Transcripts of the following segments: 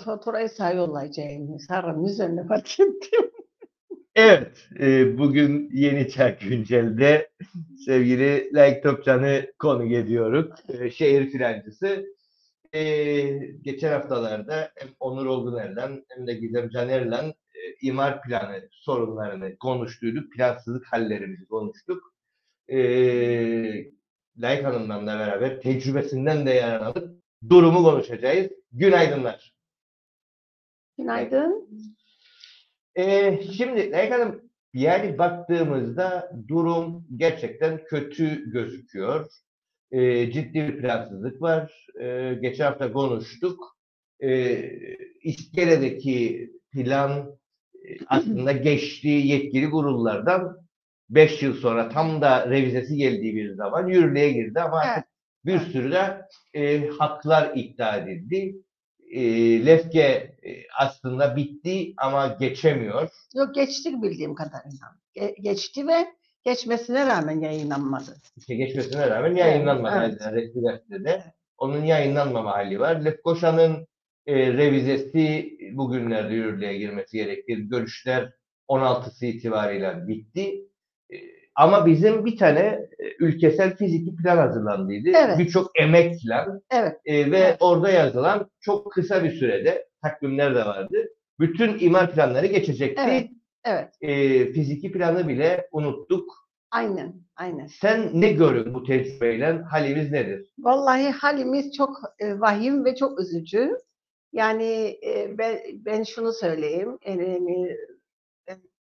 faturayı sana yollayacağım. Sarının üzerine fark ettim. Evet, e, bugün Yeni Çağ Güncel'de sevgili Layık Topçan'ı konuk ediyoruz. E, şehir plancısı. E, geçen haftalarda hem Onur Olguner'den hem de Gizem Caner'le e, imar planı sorunlarını konuştuyduk. Plansızlık hallerimizi konuştuk. E, Layık Hanım'la da beraber tecrübesinden de yararlanıp durumu konuşacağız. Günaydınlar. Günaydın. Ee, şimdi Layık Hanım yani baktığımızda durum gerçekten kötü gözüküyor. Ee, ciddi bir plansızlık var. Ee, geçen hafta konuştuk. Ee, İskele'deki plan e, aslında geçtiği yetkili kurullardan 5 yıl sonra tam da revizesi geldiği bir zaman yürürlüğe girdi ama Evet. bir sürü de e, haklar iddia edildi. E, Lefke e, aslında bitti ama geçemiyor. Yok geçtik bildiğim kadarıyla. Ge- geçti ve geçmesine rağmen yayınlanmadı. İşte geçmesine rağmen yayınlanmadı evet. yani resmi gazetede. Onun yayınlanmama hali var. Lefkoşa'nın e, revizesi bugünlerde yürürlüğe girmesi gerekir. Görüşler 16'sı itibariyle bitti. E, ama bizim bir tane e, ülkesel fiziki plan hazırlandıydı. Evet. Birçok emek plan. Evet. E, ve Evet. orada yazılan çok kısa bir sürede takvimler de vardı. Bütün imar planları geçecekti. Evet. Evet. E, fiziki planı bile unuttuk. Aynen. Aynen. Sen ne görün bu tecrübeyle? Halimiz nedir? Vallahi halimiz çok e, vahim ve çok üzücü. Yani e, ben, ben şunu söyleyeyim. Yani,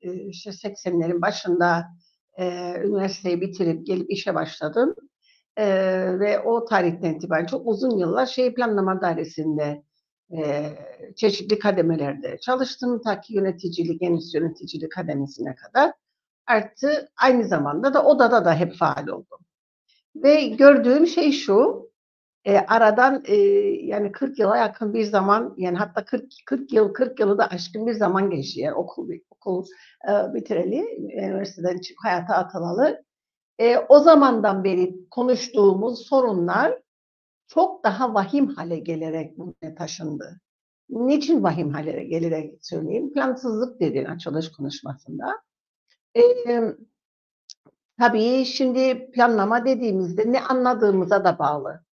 e, işte 80'lerin başında e, üniversiteyi bitirip gelip işe başladım. E, ve o tarihten itibaren çok uzun yıllar şehir planlama dairesinde e, çeşitli kademelerde çalıştım. Ta ki yöneticilik, en üst yöneticilik kademesine kadar. Artı aynı zamanda da odada da hep faal oldum. Ve gördüğüm şey şu, e, aradan e, yani 40 yıla yakın bir zaman, yani hatta 40 40 yıl 40 yılı da aşkın bir zaman geçti. Yani okul okul e, bitireli, üniversiteden çık hayata atılalı. E, o zamandan beri konuştuğumuz sorunlar çok daha vahim hale gelerek buraya taşındı. Niçin vahim hale gelerek söyleyeyim? Plansızlık dedin açılış konuşmasında. E, Tabii şimdi planlama dediğimizde ne anladığımıza da bağlı.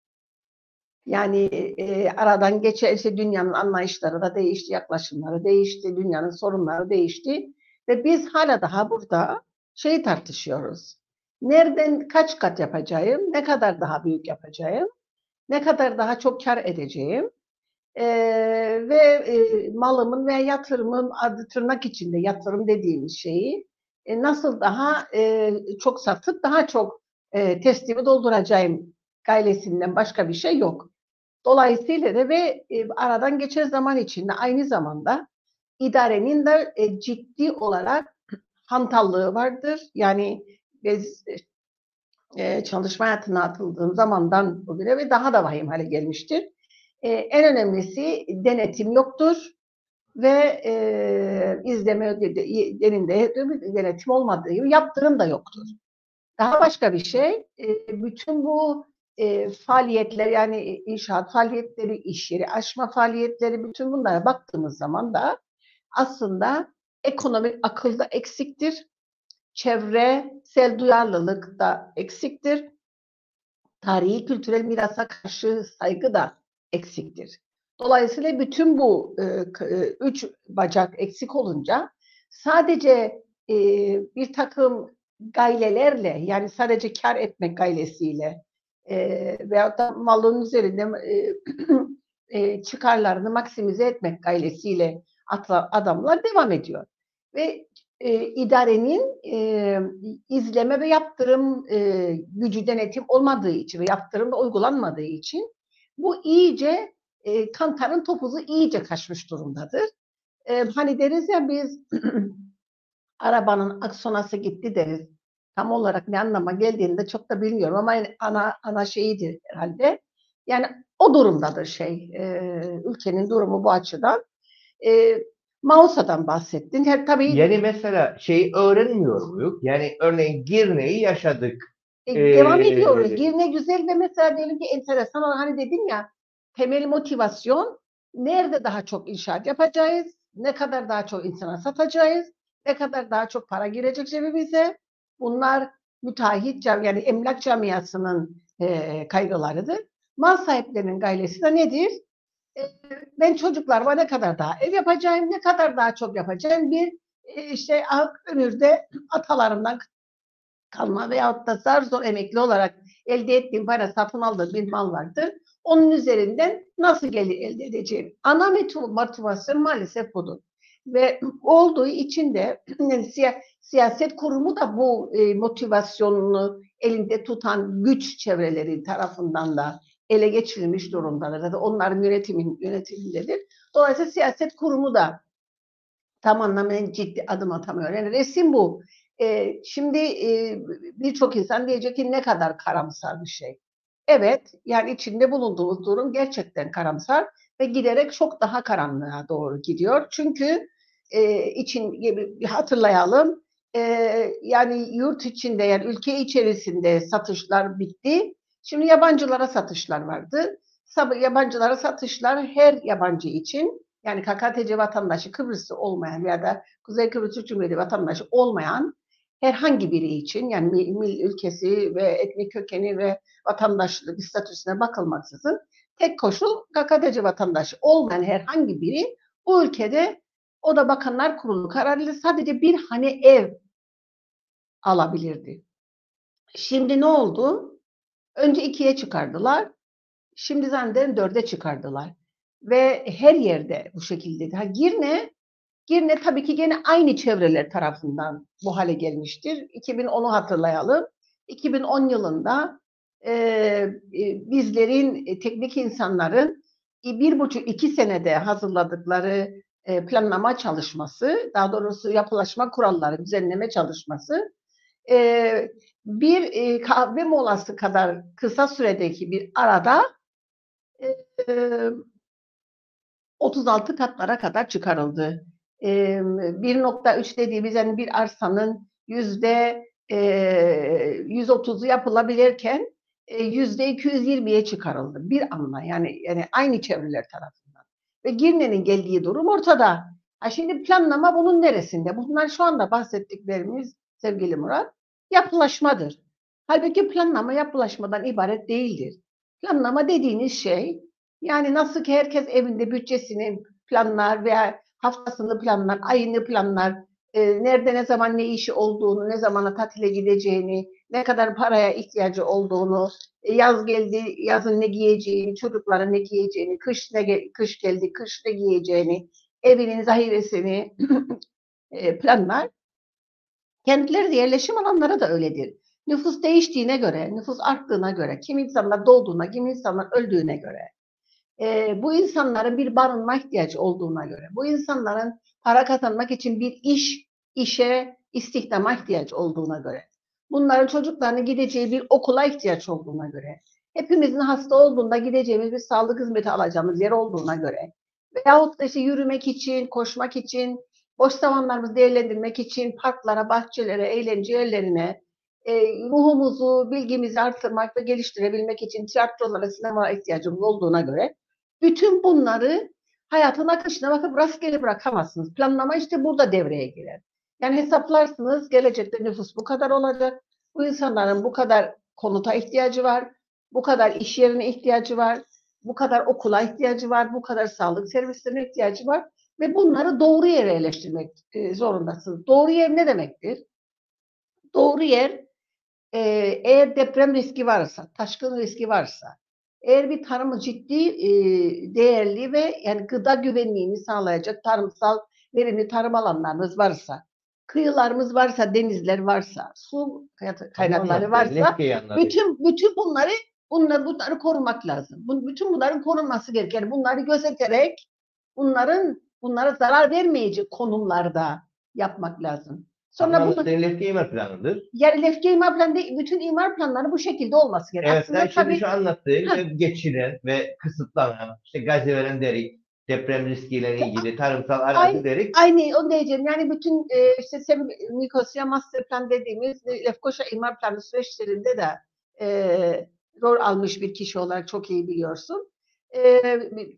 Yani e, aradan geçen işte dünyanın anlayışları da değişti, yaklaşımları değişti, dünyanın sorunları değişti ve biz hala daha burada şeyi tartışıyoruz. Nereden kaç kat yapacağım, ne kadar daha büyük yapacağım, ne kadar daha çok kar edeceğim e, ve e, malımın veya yatırımın adı tırnak içinde yatırım dediğimiz şeyi e, nasıl daha e, çok satıp daha çok e, teslimi dolduracağım gaylesinden başka bir şey yok. Dolayısıyla da ve e, aradan geçen zaman içinde aynı zamanda idarenin de e, ciddi olarak hantallığı vardır. Yani biz e, çalışma hayatına atıldığım zamandan bugüne ve daha da vahim hale gelmiştir. En önemlisi denetim yoktur ve e, izleme yerinde denetim olmadığı gibi yaptırım da yoktur. Daha başka bir şey, e, bütün bu e, faaliyetler yani inşaat faaliyetleri, iş yeri açma faaliyetleri, bütün bunlara baktığımız zaman da aslında ekonomik akılda eksiktir, çevresel duyarlılık da eksiktir, tarihi kültürel mirasa karşı saygı da eksiktir. Dolayısıyla bütün bu e, üç bacak eksik olunca sadece e, bir takım gaylelerle yani sadece kar etmek gaylesiyle e, veyahut da malın üzerinde e, e, çıkarlarını maksimize etmek gaylesiyle atla, adamlar devam ediyor. Ve e, idarenin e, izleme ve yaptırım e, gücü denetim olmadığı için ve yaptırım uygulanmadığı için bu iyice e, kantarın topuzu iyice kaçmış durumdadır. E, hani deriz ya biz arabanın aksonası gitti deriz. Tam olarak ne anlama geldiğini de çok da bilmiyorum ama yani ana ana şeyidir herhalde. Yani o durumdadır şey. E, ülkenin durumu bu açıdan. E, Mausa'dan bahsettin. Her, tabii Yani mesela şey öğrenmiyor muyuz? Yani örneğin Girne'yi yaşadık. E, devam Ee, ediyoruz. Girne güzel ve mesela diyelim ki enteresan hani dedim ya temel motivasyon nerede daha çok inşaat yapacağız, ne kadar daha çok insana satacağız, ne kadar daha çok para girecek cebimize. Bunlar müteahhit cam yani emlak camiasının e, kaygılarıdır. Mal sahiplerinin gaylesi de nedir? E, ben çocuklarıma ne kadar daha ev yapacağım, ne kadar daha çok yapacağım bir e, işte ah, ömürde atalarımdan kalma veyahut da zar zor emekli olarak elde ettiğim para satın aldığım bir mal vardır. Onun üzerinden nasıl gelir elde edeceğim? Ana motivasyon maalesef budur. Ve olduğu için de siyaset kurumu da bu e, motivasyonunu elinde tutan güç çevreleri tarafından da ele geçirilmiş durumdadır. Da onların yönetimin yönetimindedir. Dolayısıyla siyaset kurumu da tam anlamıyla ciddi adım atamıyor. Yani resim bu. E, şimdi e, birçok insan diyecek ki ne kadar karamsar bir şey. Evet, yani içinde bulunduğumuz durum gerçekten karamsar ve giderek çok daha karanlığa doğru gidiyor. Çünkü e, için hatırlayalım, e, yani yurt içinde yani ülke içerisinde satışlar bitti. Şimdi yabancılara satışlar vardı. Yabancılara satışlar her yabancı için yani KKTC vatandaşı Kıbrıslı olmayan ya da Kuzey Kıbrıs Türk Cumhuriyeti vatandaşı olmayan herhangi biri için yani mil, mil ülkesi ve etnik kökeni ve vatandaşlık statüsüne bakılmaksızın tek koşul KKTC vatandaşı olmayan herhangi biri bu ülkede o da Bakanlar Kurulu kararıyla sadece bir hane ev alabilirdi. Şimdi ne oldu? Önce ikiye çıkardılar. Şimdi zannederim dörde çıkardılar. Ve her yerde bu şekilde. Ha, Girne Girne tabii ki gene aynı çevreler tarafından bu hale gelmiştir. 2010'u hatırlayalım. 2010 yılında e, e, bizlerin, e, teknik insanların bir buçuk iki senede hazırladıkları e, planlama çalışması, daha doğrusu yapılaşma kuralları düzenleme çalışması e, bir e, kahve molası kadar kısa süredeki bir arada e, 36 katlara kadar çıkarıldı. 1.3 dediğimiz yani bir arsanın yüzde 130'u yapılabilirken yüzde 220'ye çıkarıldı bir anla yani yani aynı çevreler tarafından ve Girne'nin geldiği durum ortada. Ha şimdi planlama bunun neresinde? Bunlar şu anda bahsettiklerimiz sevgili Murat yapılaşmadır. Halbuki planlama yapılaşmadan ibaret değildir. Planlama dediğiniz şey yani nasıl ki herkes evinde bütçesini planlar veya haftasını planlar, ayını planlar, e, nerede ne zaman ne işi olduğunu, ne zamana tatile gideceğini, ne kadar paraya ihtiyacı olduğunu, yaz geldi, yazın ne giyeceğini, çocuklara ne giyeceğini, kış ne kış geldi, kış ne giyeceğini, evinin zahiresini e, planlar. Kendileri de yerleşim alanları da öyledir. Nüfus değiştiğine göre, nüfus arttığına göre, kim insanlar doğduğuna, kim insanlar öldüğüne göre, e, bu insanların bir barınma ihtiyacı olduğuna göre, bu insanların para kazanmak için bir iş, işe, istihdama ihtiyaç olduğuna göre, bunların çocuklarının gideceği bir okula ihtiyaç olduğuna göre, hepimizin hasta olduğunda gideceğimiz bir sağlık hizmeti alacağımız yer olduğuna göre, veyahut da işte yürümek için, koşmak için, boş zamanlarımızı değerlendirmek için parklara, bahçelere, eğlence yerlerine, e, ruhumuzu, bilgimizi artırmak ve geliştirebilmek için tiyatrolara, sinema ihtiyacımız olduğuna göre bütün bunları hayatın akışına bakıp rastgele bırakamazsınız. Planlama işte burada devreye girer. Yani hesaplarsınız gelecekte nüfus bu kadar olacak. Bu insanların bu kadar konuta ihtiyacı var. Bu kadar iş yerine ihtiyacı var. Bu kadar okula ihtiyacı var. Bu kadar sağlık servislerine ihtiyacı var. Ve bunları doğru yere eleştirmek e, zorundasınız. Doğru yer ne demektir? Doğru yer e, eğer deprem riski varsa, taşkın riski varsa, eğer bir tarımı ciddi e, değerli ve yani gıda güvenliğini sağlayacak tarımsal verimli tarım alanlarımız varsa, kıyılarımız varsa, denizler varsa, su kaynakları varsa, bütün bütün bunları bunları bunları korumak lazım. Bütün bunların korunması gerekir. Bunları gözeterek bunların bunlara zarar vermeyecek konumlarda yapmak lazım. Sonra Ama bunu, lefke imar planıdır. Yani lefke imar planı değil, bütün imar planları bu şekilde olması gerekiyor. Evet, Aslında sen tabii, şimdi şu anlattığın geçiren ve kısıtlanan, işte gazete veren derik, deprem riskiyle ilgili tarımsal arazi derik. Aynı onu diyeceğim. Yani bütün e, işte Nikosya Master Plan dediğimiz Lefkoşa imar planı süreçlerinde de e, rol almış bir kişi olarak çok iyi biliyorsun. e,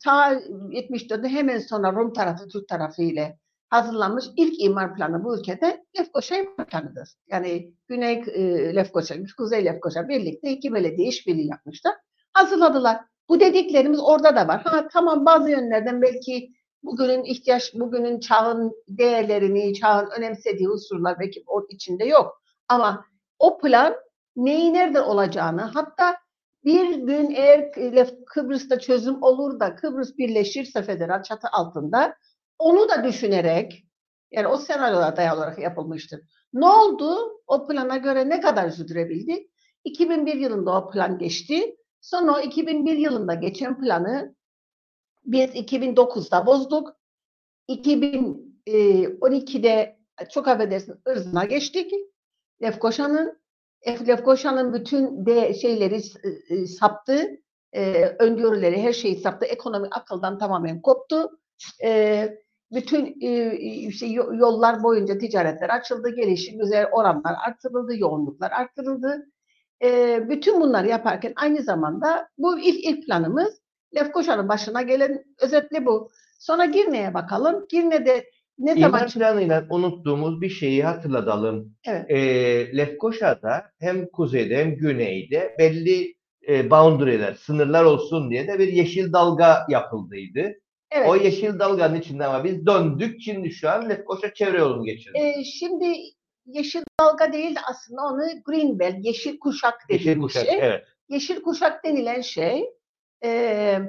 ta 74'te hemen sonra Rum tarafı, Türk tarafı ile hazırlanmış ilk imar planı bu ülkede Lefkoşa imar planıdır. Yani Güney e, Lefkoşa, Kuzey Lefkoşa birlikte iki belediye işbirliği yapmışlar. Hazırladılar. Bu dediklerimiz orada da var. Ha tamam bazı yönlerden belki bugünün ihtiyaç, bugünün çağın değerlerini, çağın önemsediği unsurlar belki o içinde yok. Ama o plan neyi nerede olacağını hatta bir gün eğer Kıbrıs'ta çözüm olur da Kıbrıs birleşirse federal çatı altında onu da düşünerek yani o senaryoya dayalı olarak yapılmıştır. Ne oldu? O plana göre ne kadar sürdürebildi? 2001 yılında o plan geçti. Sonra o 2001 yılında geçen planı biz 2009'da bozduk. 2012'de çok affedersin ırzına geçtik. Lefkoşa'nın Ef- Lefkoşa'nın bütün de şeyleri e, e, saptı. E, öngörüleri, her şeyi saptı. Ekonomi akıldan tamamen koptu. E, bütün e, yollar boyunca ticaretler açıldı, gelişim güzel oranlar artırıldı, yoğunluklar artırıldı. E, bütün bunları yaparken aynı zamanda bu ilk, ilk planımız Lefkoşa'nın başına gelen özetle bu. Sonra Girne'ye bakalım. Girne'de ne zaman İmar planıyla unuttuğumuz bir şeyi hatırlatalım. Evet. Ee, Lefkoşa'da hem kuzeyde hem güneyde belli e, boundary'ler, sınırlar olsun diye de bir yeşil dalga yapıldıydı. Evet. O yeşil dalganın içinde ama biz döndük. Şimdi şu an Lefkoşa çevre yolunu geçirdik. Ee, şimdi yeşil dalga değil de aslında onu green belt, yeşil kuşak dediğimiz yeşil kuşak, şey. evet. Yeşil kuşak denilen şey e,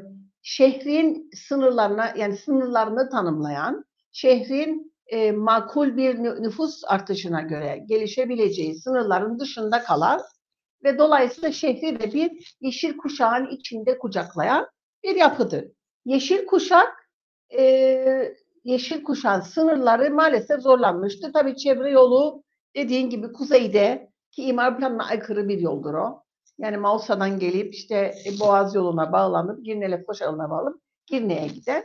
şehrin sınırlarına yani sınırlarını tanımlayan, şehrin e, makul bir nü- nüfus artışına göre gelişebileceği sınırların dışında kalan ve dolayısıyla şehri de bir yeşil kuşağın içinde kucaklayan bir yapıdır. Yeşil kuşak e, yeşil kuşağın sınırları maalesef zorlanmıştı. Tabii çevre yolu dediğin gibi kuzeyde ki imar planına aykırı bir yoldur o. Yani Mausa'dan gelip işte Boğaz yoluna bağlanıp Girne Lefkoşa yoluna bağlanıp Girne'ye gider.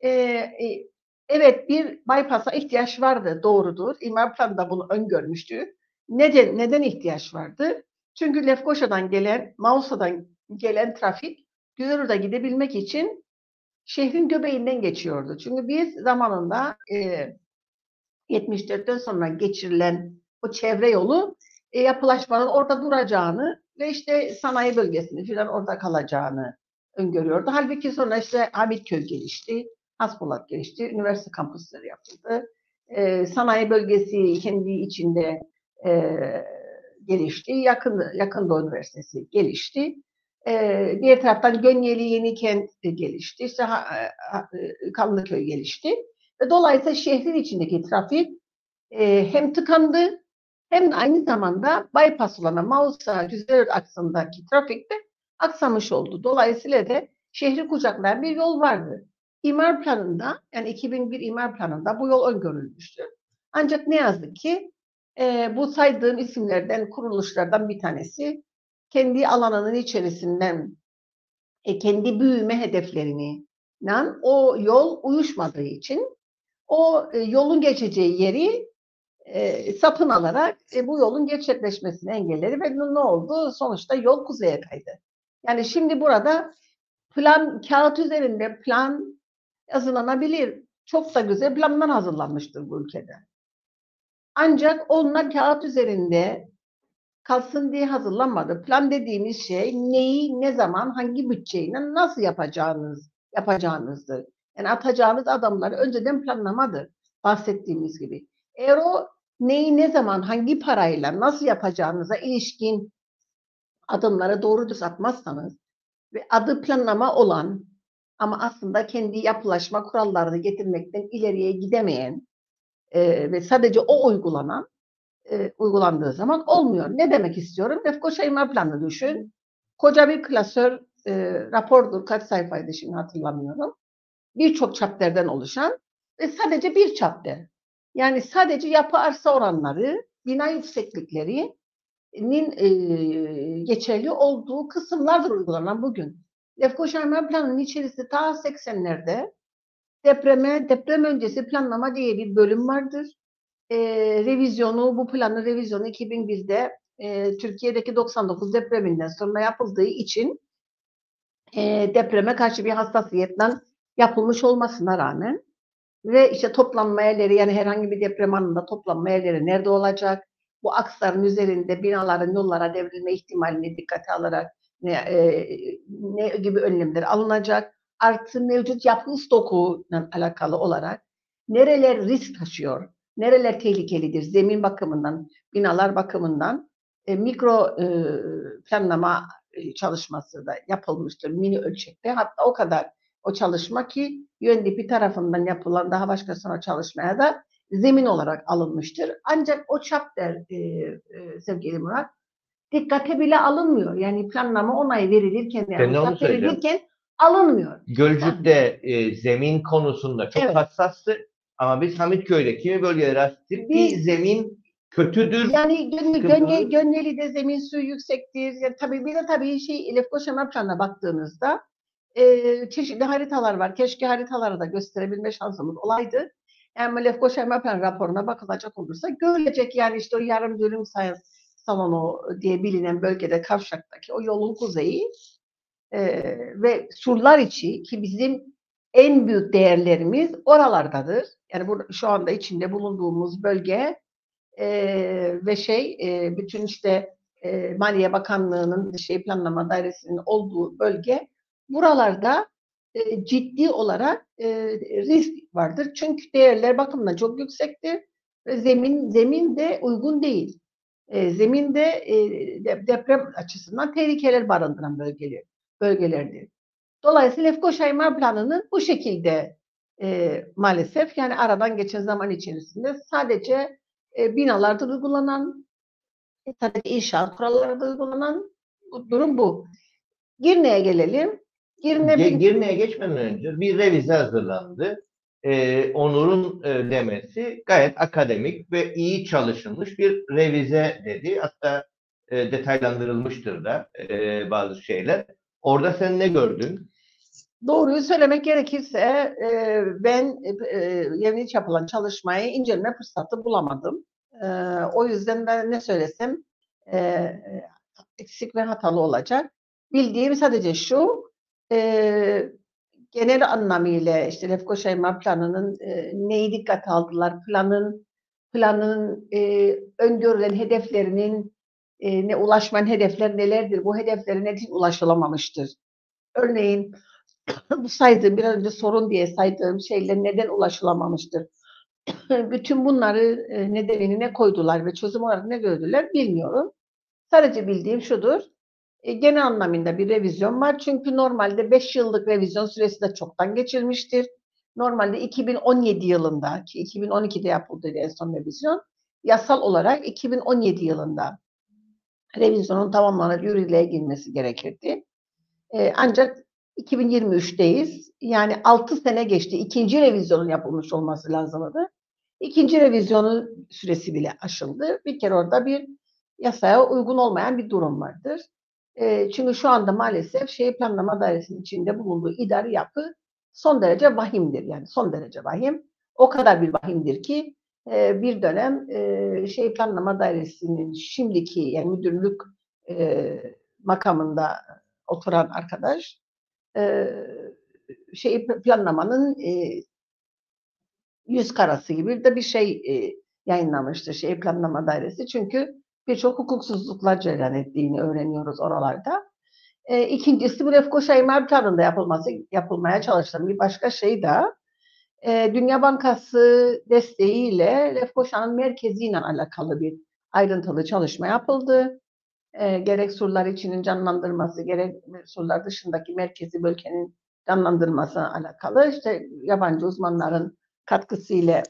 E, e, evet bir bypass'a ihtiyaç vardı doğrudur. İmar planı da bunu öngörmüştü. Neden, neden ihtiyaç vardı? Çünkü Lefkoşa'dan gelen, Mausa'dan gelen trafik Gülerud'a gidebilmek için şehrin göbeğinden geçiyordu. Çünkü biz zamanında e, 74'ten sonra geçirilen o çevre yolu e, yapılaşmanın orada duracağını ve işte sanayi bölgesinin filan orada kalacağını öngörüyordu. Halbuki sonra işte Hamitköy gelişti, Haspolat gelişti, üniversite kampüsleri yapıldı. E, sanayi bölgesi kendi içinde e, gelişti. Yakın, Yakın Üniversitesi gelişti. E, diğer taraftan Gönyeli Yenikent gelişti. İşte ha, Kanlıköy gelişti. Dolayısıyla şehrin içindeki trafik e, hem tıkandı hem de aynı zamanda bypass olan Mausa Güzel aksındaki trafik de aksamış oldu. Dolayısıyla da şehri kucaklayan bir yol vardı. İmar planında yani 2001 imar planında bu yol öngörülmüştü. Ancak ne yazık ki e, bu saydığım isimlerden, kuruluşlardan bir tanesi kendi alanının içerisinden e, kendi büyüme hedeflerini o yol uyuşmadığı için o e, yolun geçeceği yeri e, sapın alarak e, bu yolun gerçekleşmesini engelledi ve ne oldu? Sonuçta yol kuzeye kaydı. Yani şimdi burada plan kağıt üzerinde plan yazılanabilir. Çok da güzel planlar hazırlanmıştır bu ülkede. Ancak onlar kağıt üzerinde kalsın diye hazırlanmadı. Plan dediğimiz şey neyi, ne zaman, hangi bütçeyle nasıl yapacağınız, yapacağınızdır. Yani atacağınız adamları önceden planlamadır. Bahsettiğimiz gibi. Eğer o neyi, ne zaman, hangi parayla, nasıl yapacağınıza ilişkin adımları doğru düz atmazsanız ve adı planlama olan ama aslında kendi yapılaşma kurallarını getirmekten ileriye gidemeyen e, ve sadece o uygulanan e, uygulandığı zaman olmuyor. Ne demek istiyorum? Lefkoşa imar planı düşün. Koca bir klasör e, rapordur. Kaç sayfaydı şimdi hatırlamıyorum. Birçok chapter'den oluşan ve sadece bir chapter. Yani sadece yapı arsa oranları, bina yüksekliklerinin e, geçerli olduğu kısımlardır uygulanan bugün. Lefkoşa imar planının içerisinde ta 80'lerde depreme, deprem öncesi planlama diye bir bölüm vardır e, revizyonu, bu planın revizyonu 2001'de e, Türkiye'deki 99 depreminden sonra yapıldığı için e, depreme karşı bir hassasiyetten yapılmış olmasına rağmen ve işte toplanma yerleri yani herhangi bir deprem anında toplanma yerleri nerede olacak? Bu aksların üzerinde binaların yollara devrilme ihtimalini dikkate alarak ne, e, ne gibi önlemler alınacak? Artı mevcut yapı stokuyla alakalı olarak nereler risk taşıyor? Nereler tehlikelidir? Zemin bakımından, binalar bakımından e, mikro e, planlama e, çalışması da yapılmıştır mini ölçekte. Hatta o kadar o çalışma ki UNDP tarafından yapılan daha başka sonra çalışmaya da zemin olarak alınmıştır. Ancak o chapter e, e, sevgili Murat dikkate bile alınmıyor. Yani planlama onay verilirken yani ruhsat verilirken alınmıyor. Gölcük'te e, zemin konusunda çok Evet. hassastı. Ama biz Hamitköy'de kimi bölgelere rastladık ki Biz- zemin kötüdür. Yani gönlü, Sıkıntılı. gönye, Gönyeli'de zemin suyu yüksektir. Yani tabii bir de tabii şey Lefkoşa planına baktığınızda e, çeşitli haritalar var. Keşke haritaları da gösterebilme şansımız olaydı. Yani Lefkoşa plan raporuna bakılacak olursa görülecek yani işte o yarım dönüm say- salonu diye bilinen bölgede Kavşak'taki o yolun kuzeyi e, ve surlar içi ki bizim en büyük değerlerimiz oralardadır. Yani bu, şu anda içinde bulunduğumuz bölge Eee, ve şey eee, bütün işte eee, Maliye Bakanlığı'nın şey planlama dairesinin olduğu bölge buralarda eee, ciddi olarak eee, risk vardır. Çünkü değerler bakımından çok yüksektir ve zemin zemin de uygun değil. Eee zemin de eee, de- deprem açısından tehlikeler barındıran bölgeler bölgelerdir. Dolayısıyla Lefkoşa Planı'nın bu şekilde eee, maalesef yani aradan geçen zaman içerisinde sadece e, binalarda uygulanan, e, sadece inşaat kurallarında uygulanan bu durum bu. Girne'ye gelelim. Girne Ge- Girne'ye geçmeden önce bir revize hazırlandı. E, Onur'un e, demesi gayet akademik ve iyi çalışılmış bir revize dedi. Hatta e, detaylandırılmıştır da e, bazı şeyler. Orada sen ne gördün? Doğruyu söylemek gerekirse e, ben e, e, yeni yapılan çalışmayı inceleme fırsatı bulamadım. E, o yüzden ben ne söylesem e, eksik ve hatalı olacak. Bildiğim sadece şu, e, genel anlamıyla işte Lefkoşa Planı'nın e, neyi dikkate aldılar, planın planın e, öngörülen hedeflerinin e, ne ulaşman hedefler nelerdir, bu hedeflere neden ulaşılamamıştır? Örneğin bu saydığım biraz önce sorun diye saydığım şeyler neden ulaşılamamıştır? Bütün bunları e, nedenini ne koydular ve çözüm olarak ne gördüler bilmiyorum. Sadece bildiğim şudur. E, genel anlamında bir revizyon var. Çünkü normalde 5 yıllık revizyon süresi de çoktan geçirmiştir. Normalde 2017 yılında ki 2012'de yapıldı en son revizyon. Yasal olarak 2017 yılında revizyonun tamamlanıp yürürlüğe girmesi gerekirdi. E, ancak 2023'teyiz. Yani 6 sene geçti. İkinci revizyonun yapılmış olması lazımdı. İkinci revizyonu süresi bile aşıldı. Bir kere orada bir yasaya uygun olmayan bir durum vardır. E, çünkü şu anda maalesef şehir planlama dairesinin içinde bulunduğu idari yapı son derece vahimdir. Yani son derece vahim. O kadar bir vahimdir ki e, bir dönem e, şehir planlama dairesinin şimdiki yani müdürlük e, makamında oturan arkadaş şey planlamanın yüz karası gibi de bir şey e, yayınlamıştı şey planlama dairesi. Çünkü birçok hukuksuzluklar cereyan ettiğini öğreniyoruz oralarda. E, ikincisi bu Lefkoşa İmar Planı'nda yapılması yapılmaya çalışılan bir başka şey de Dünya Bankası desteğiyle Lefkoşa'nın merkeziyle alakalı bir ayrıntılı çalışma yapıldı. E, gerek surlar içinin canlandırması, gerek surlar dışındaki merkezi bölgenin canlandırmasına alakalı işte yabancı uzmanların katkısıyla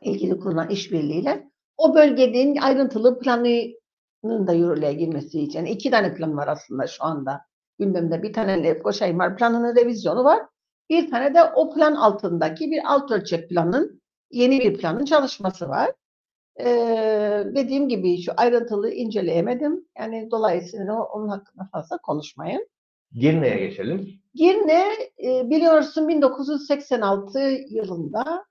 ilgili kurulan işbirliğiyle o bölgenin ayrıntılı planının da yürürlüğe girmesi için. İki tane plan var aslında şu anda gündemde. Bir tane Lefkoşa İmar Planı'nın revizyonu var. Bir tane de o plan altındaki bir alt ölçek planın yeni bir planın çalışması var. Ee, dediğim gibi şu ayrıntılı inceleyemedim. Yani dolayısıyla onun hakkında fazla konuşmayın. Girne'ye geçelim. Girne e, biliyorsun 1986 yılında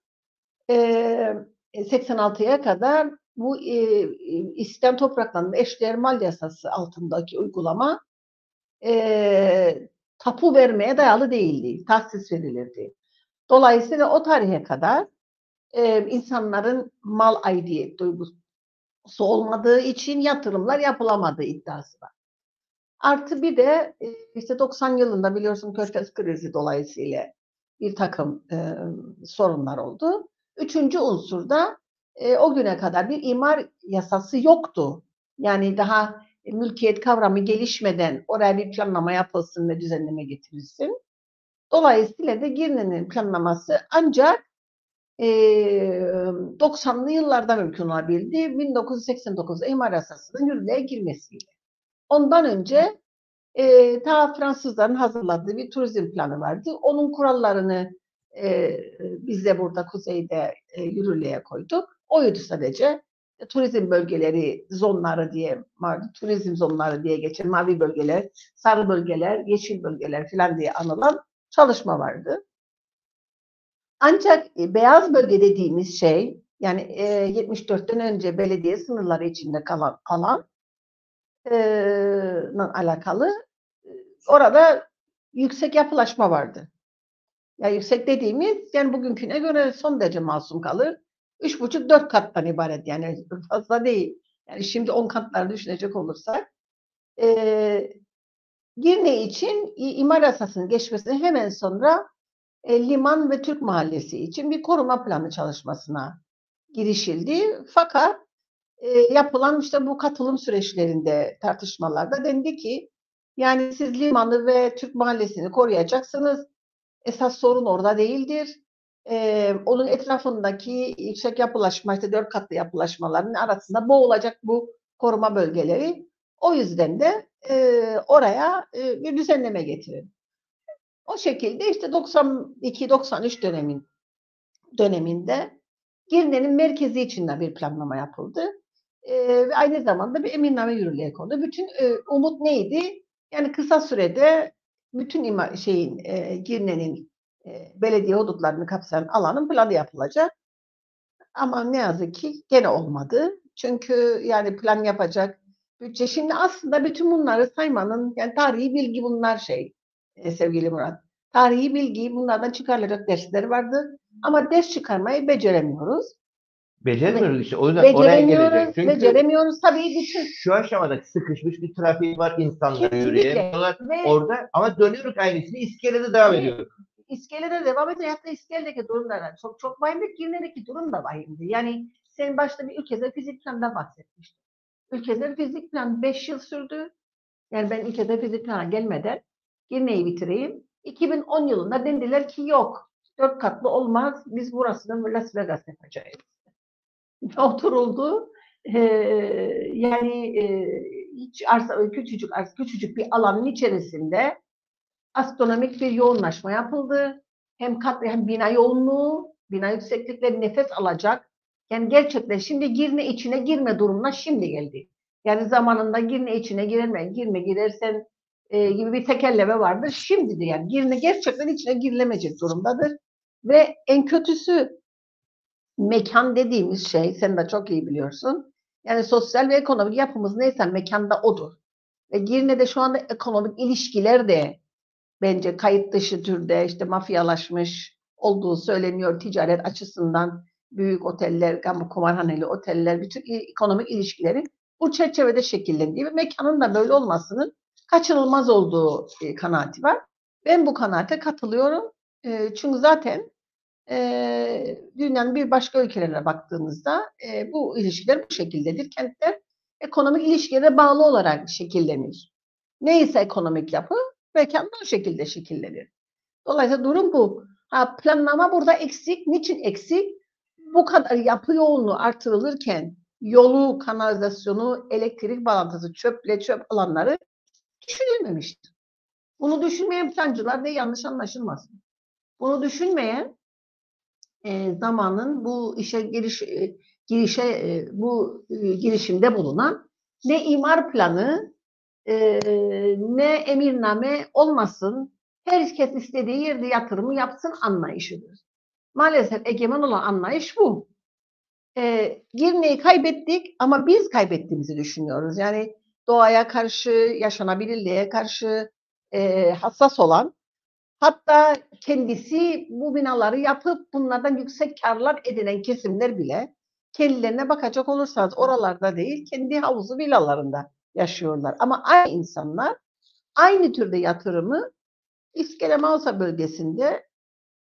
e, 86'ya kadar bu e, e, İslam topraklarında eşdeğer mal yasası altındaki uygulama e, tapu vermeye dayalı değildi. Tahsis verilirdi. Dolayısıyla o tarihe kadar e, insanların mal aidiyet duygusu olmadığı için yatırımlar yapılamadığı iddiası var. Artı bir de e, işte 90 yılında biliyorsun Körfez krizi dolayısıyla bir takım e, sorunlar oldu. Üçüncü unsur da e, o güne kadar bir imar yasası yoktu. Yani daha mülkiyet kavramı gelişmeden oraya bir planlama yapılsın ve düzenleme getirilsin. Dolayısıyla da Girne'nin planlaması ancak e, 90'lı yıllarda mümkün olabildi. 1989 imar yasasının yürürlüğe girmesiyle. Ondan önce e, ta Fransızların hazırladığı bir turizm planı vardı. Onun kurallarını e, biz de burada kuzeyde e, yürürlüğe koyduk. Oydu sadece. E, turizm bölgeleri, zonları diye, turizm zonları diye geçen mavi bölgeler, sarı bölgeler, yeşil bölgeler falan diye anılan çalışma vardı. Ancak e, beyaz bölge dediğimiz şey, yani e, 74'ten önce belediye sınırları içinde kalan alan e, alakalı e, orada yüksek yapılaşma vardı. Yani yüksek dediğimiz yani bugünküne göre son derece masum kalır. Üç buçuk dört kattan ibaret yani fazla değil. Yani şimdi on katları düşünecek olursak. E, Girne için imar yasasının geçmesine hemen sonra e, Liman ve Türk Mahallesi için bir koruma planı çalışmasına girişildi. Fakat e, yapılan işte bu katılım süreçlerinde tartışmalarda dendi ki yani siz limanı ve Türk Mahallesi'ni koruyacaksınız. Esas sorun orada değildir. Ee, onun etrafındaki yüksek yapılaşma, işte dört katlı yapılaşmaların arasında boğulacak bu koruma bölgeleri. O yüzden de e, oraya e, bir düzenleme getirin. O şekilde işte 92-93 dönemin döneminde Girne'nin merkezi içinde bir planlama yapıldı. Ve aynı zamanda bir emirname yürürlüğe kondu. Bütün e, umut neydi? Yani kısa sürede bütün ima, şeyin e, Girne'nin e, belediye hudutlarını kapsayan alanın planı yapılacak. Ama ne yazık ki gene olmadı. Çünkü yani plan yapacak bütçe. Şimdi aslında bütün bunları saymanın yani tarihi bilgi bunlar şey sevgili Murat. Tarihi bilgi bunlardan çıkarılacak dersleri vardı. Ama ders çıkarmayı beceremiyoruz. Beceremiyoruz işte. O yüzden oraya geleceğim. Çünkü beceremiyoruz tabii bütün. Şu aşamada sıkışmış bir trafik var. insanlar yürüyemiyorlar. Ve Orada ama dönüyoruz aynısını iskelede devam ediyoruz. iskelede devam ediyor. Hatta iskeledeki durumlar çok çok vahimdi. Girne'deki durum da vahimdi. Yani sen başta bir ülkede fizik plandan bahsetmiştin. Ülkede fizik plan 5 yıl sürdü. Yani ben ülkede fizik plana gelmeden Girne'yi bitireyim. 2010 yılında dendiler ki yok. Dört katlı olmaz. Biz burasını Las Vegas yapacağız. Oturuldu. Ee, yani e, hiç arsa, küçücük arsa, küçücük bir alanın içerisinde astronomik bir yoğunlaşma yapıldı. Hem kat hem bina yoğunluğu, bina yükseklikleri nefes alacak. Yani gerçekten şimdi girme içine girme durumuna şimdi geldi. Yani zamanında girme içine girme, girme girersen e, gibi bir tekelleme vardır. Şimdi de yani girme gerçekten içine girilemeyecek durumdadır. Ve en kötüsü mekan dediğimiz şey, sen de çok iyi biliyorsun. Yani sosyal ve ekonomik yapımız neyse mekanda odur. Ve Girne'de şu anda ekonomik ilişkiler de bence kayıt dışı türde işte mafyalaşmış olduğu söyleniyor ticaret açısından. Büyük oteller, kamu kumarhaneli oteller, bütün ekonomik ilişkilerin bu çerçevede şekillendiği ve mekanın da böyle olmasının kaçınılmaz olduğu e, kanaati var. Ben bu kanaate katılıyorum. E, çünkü zaten e, dünyanın bir başka ülkelerine baktığımızda e, bu ilişkiler bu şekildedir. Kentler ekonomik ilişkilere bağlı olarak şekillenir. Neyse ekonomik yapı mekan o şekilde şekillenir. Dolayısıyla durum bu. Ha, planlama burada eksik. Niçin eksik? Bu kadar yapı yoğunluğu artırılırken yolu, kanalizasyonu, elektrik bağlantısı, çöple çöp alanları düşünülmemiştir. Bunu düşünmeyen plancılar da yanlış anlaşılmasın. Bunu düşünmeyen e, zamanın bu işe giriş e, girişe e, bu e, girişimde bulunan ne imar planı e, ne emirname olmasın herkes istediği yerde yatırımı yapsın anlayışıdır. Maalesef egemen olan anlayış bu. E, Girne'yi kaybettik ama biz kaybettiğimizi düşünüyoruz. Yani doğaya karşı, yaşanabilirliğe karşı, e, hassas olan hatta kendisi bu binaları yapıp bunlardan yüksek karlar edinen kesimler bile kendilerine bakacak olursanız oralarda değil kendi havuzu villalarında yaşıyorlar. Ama aynı insanlar aynı türde yatırımı İskele Mausa bölgesinde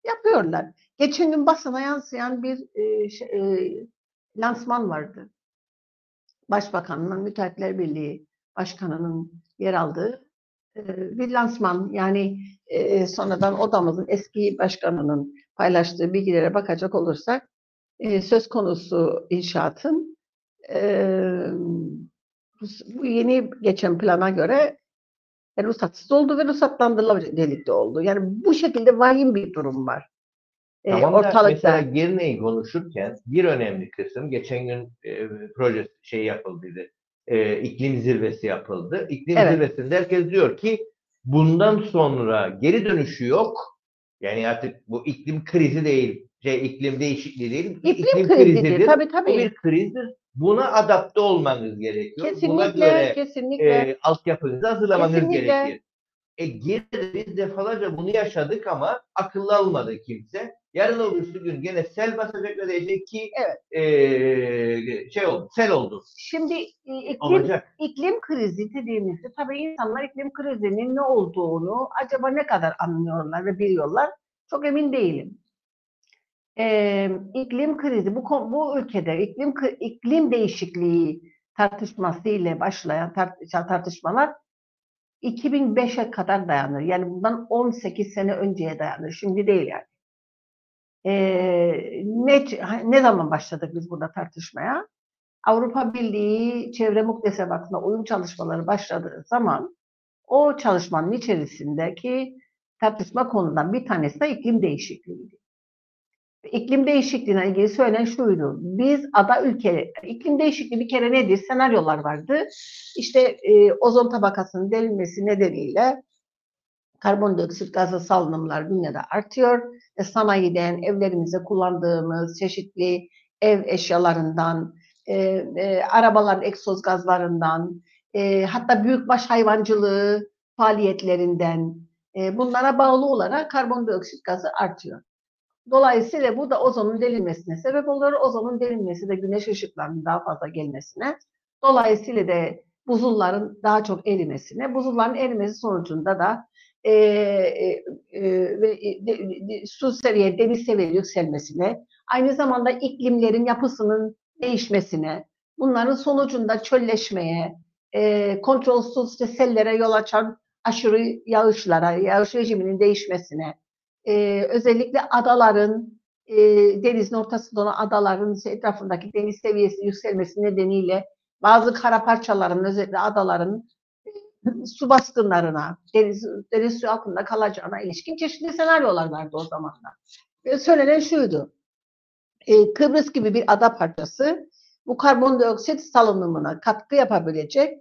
yapıyorlar. Geçen gün basına yansıyan bir e, şey, e, lansman vardı. Başbakanın, Müteahhitler Birliği Başkanı'nın yer aldığı bir lansman. Yani e, sonradan odamızın eski başkanının paylaştığı bilgilere bakacak olursak e, söz konusu inşaatın e, bu yeni geçen plana göre e, ruhsatsız oldu ve ruhsatlandırılma delikte oldu. Yani bu şekilde vahim bir durum var. E, Tamam ortalıkta. mesela Girne'yi konuşurken bir önemli kısım geçen gün e, proje şey yapıldıydı. E, iklim zirvesi yapıldı. İklim Evet. zirvesinde herkes diyor ki bundan sonra geri dönüşü yok. Yani artık bu iklim krizi değil, şey iklim değişikliği değil. İklim krizidir. Tabii Bu tabii. bir krizdir. Buna adapte olmanız gerekiyor. Buna Kesinlikle, göre kesinlikle. e, altyapınızı hazırlamanız Kesinlikle. gerekir. E Girne'de biz defalarca bunu yaşadık ama akıllı almadı kimse. Yarın öbürsü gün gene sel basacak ve diyecek ki Evet. e, şey oldu, sel oldu. Şimdi e, iklim, Olacak. iklim krizi dediğimizde tabii insanlar iklim krizinin ne olduğunu acaba ne kadar anlıyorlar ve biliyorlar çok emin değilim. Ee, iklim krizi bu bu ülkede iklim iklim değişikliği tartışması ile başlayan tart- tartışmalar 2005'e kadar dayanır. Yani bundan 18 sene önceye dayanır. Şimdi değil yani. Ee, ne ne zaman başladık biz burada tartışmaya? Avrupa Birliği Çevre Muktesebatı'na uyum çalışmaları başladığı zaman o çalışmanın içerisindeki tartışma konudan bir tanesi de iklim değişikliğiydi. İklim değişikliğine ilgili söylenen şuydu. Biz ada ülke, iklim değişikliği bir kere nedir? Senaryolar vardı. İşte e, ozon tabakasının delinmesi nedeniyle karbondioksit gazı salınımlar dünyada artıyor. E, sanayiden, evlerimizde kullandığımız çeşitli ev eşyalarından, e, e, arabaların egzoz gazlarından, e, hatta büyükbaş hayvancılığı faaliyetlerinden e, bunlara bağlı olarak karbondioksit gazı artıyor. Dolayısıyla bu da ozonun delinmesine sebep olur. Ozonun delinmesi de güneş ışıklarının daha fazla gelmesine. Dolayısıyla da buzulların daha çok erimesine, buzulların erimesi sonucunda da e, e, e, ve, e, de- de- su seviye, deniz seviye yükselmesine, aynı zamanda iklimlerin yapısının değişmesine, bunların sonucunda çölleşmeye, e, kontrolsüz sellere yol açan aşırı yağışlara, yağış rejiminin değişmesine, e, özellikle adaların, e, denizin ortasında olan adaların etrafındaki deniz seviyesi yükselmesi nedeniyle bazı kara parçaların, özellikle adaların su baskınlarına, deniz, deniz suyu altında kalacağına ilişkin çeşitli senaryolar vardı o zamanlar. Ve söylenen şuydu, e, Kıbrıs gibi bir ada parçası bu karbondioksit salınımına katkı yapabilecek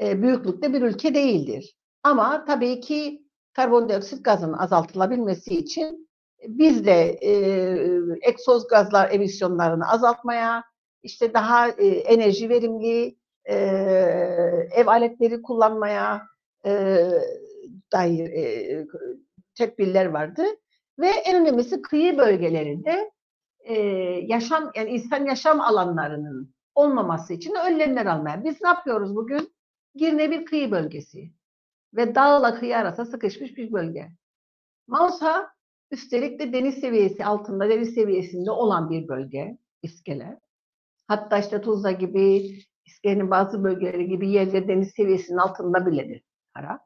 e, büyüklükte bir ülke değildir. Ama tabii ki karbondioksit gazının azaltılabilmesi için biz de e, egzoz gazlar emisyonlarını azaltmaya, işte daha e, enerji verimli e, ev aletleri kullanmaya e, dair e, tedbirler vardı. Ve en önemlisi kıyı bölgelerinde e, yaşam yani insan yaşam alanlarının olmaması için önlemler almaya. Biz ne yapıyoruz bugün? Girne bir kıyı bölgesi ve dağla kıyı arasında sıkışmış bir bölge. Mausa üstelik de deniz seviyesi altında, deniz seviyesinde olan bir bölge, iskele. Hatta işte Tuzla gibi, İskele'nin bazı bölgeleri gibi yerler deniz seviyesinin altında biledir kara.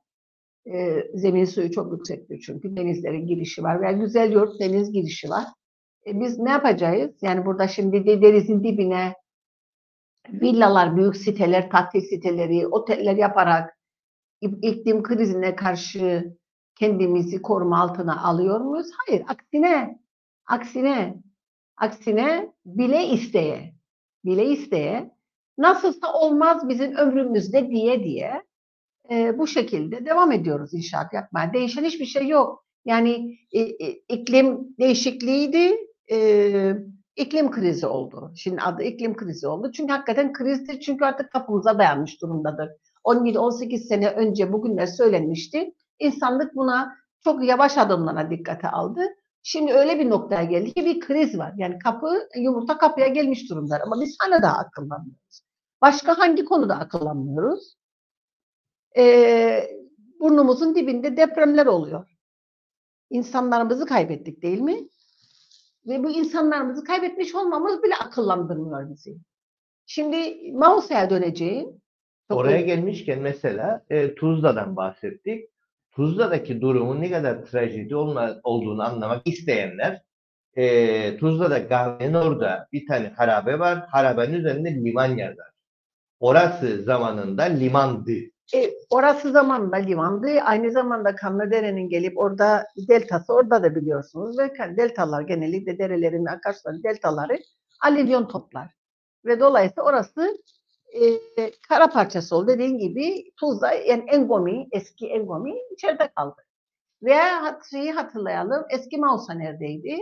Ee, zemin suyu çok yüksektir çünkü denizlerin girişi var veya güzel yurt deniz girişi var. E, biz ne yapacağız? Yani burada şimdi de denizin dibine villalar, büyük siteler, tatil siteleri, oteller yaparak ik- iklim krizine karşı kendimizi koruma altına alıyor muyuz? Hayır, aksine, aksine, aksine bile isteye, bile isteye, nasılsa olmaz bizim ömrümüzde diye diye e, bu şekilde devam ediyoruz inşaat yapmaya. Değişen hiçbir şey yok. Yani e, e, iklim değişikliğiydi, e, iklim krizi oldu. Şimdi adı iklim krizi oldu. Çünkü hakikaten krizdir. Çünkü artık kapımıza dayanmış durumdadır. 17-18 sene önce bugünler söylenmişti. insanlık buna çok yavaş adımlara dikkate aldı. Şimdi öyle bir noktaya geldi ki bir kriz var. Yani kapı, yumurta kapıya gelmiş durumda ama biz hala daha akıllanmıyoruz. Başka hangi konuda akıllanmıyoruz? Ee, burnumuzun dibinde depremler oluyor. İnsanlarımızı kaybettik değil mi? Ve bu insanlarımızı kaybetmiş olmamız bile akıllandırmıyor bizi. Şimdi Mausa'ya döneceğim. Çok Oraya iyi. gelmişken mesela e, Tuzla'dan bahsettik. Tuzla'daki durumun ne kadar trajedi olma- olduğunu anlamak isteyenler e, Tuzla'da kahvenin orada bir tane harabe var. Harabenin üzerinde liman yazar. Orası zamanında limandı. E, orası zamanında limandı. Aynı zamanda Kanlıdere'nin gelip orada deltası orada da biliyorsunuz. Ve deltalar genellikle derelerin, akarsuların deltaları alüvyon toplar. Ve dolayısıyla orası e, kara parçası oldu. Dediğin gibi Tuzla, yani Engomi, eski Engomi içeride kaldı. Ve hat- şeyi hatırlayalım, eski Mausa neredeydi?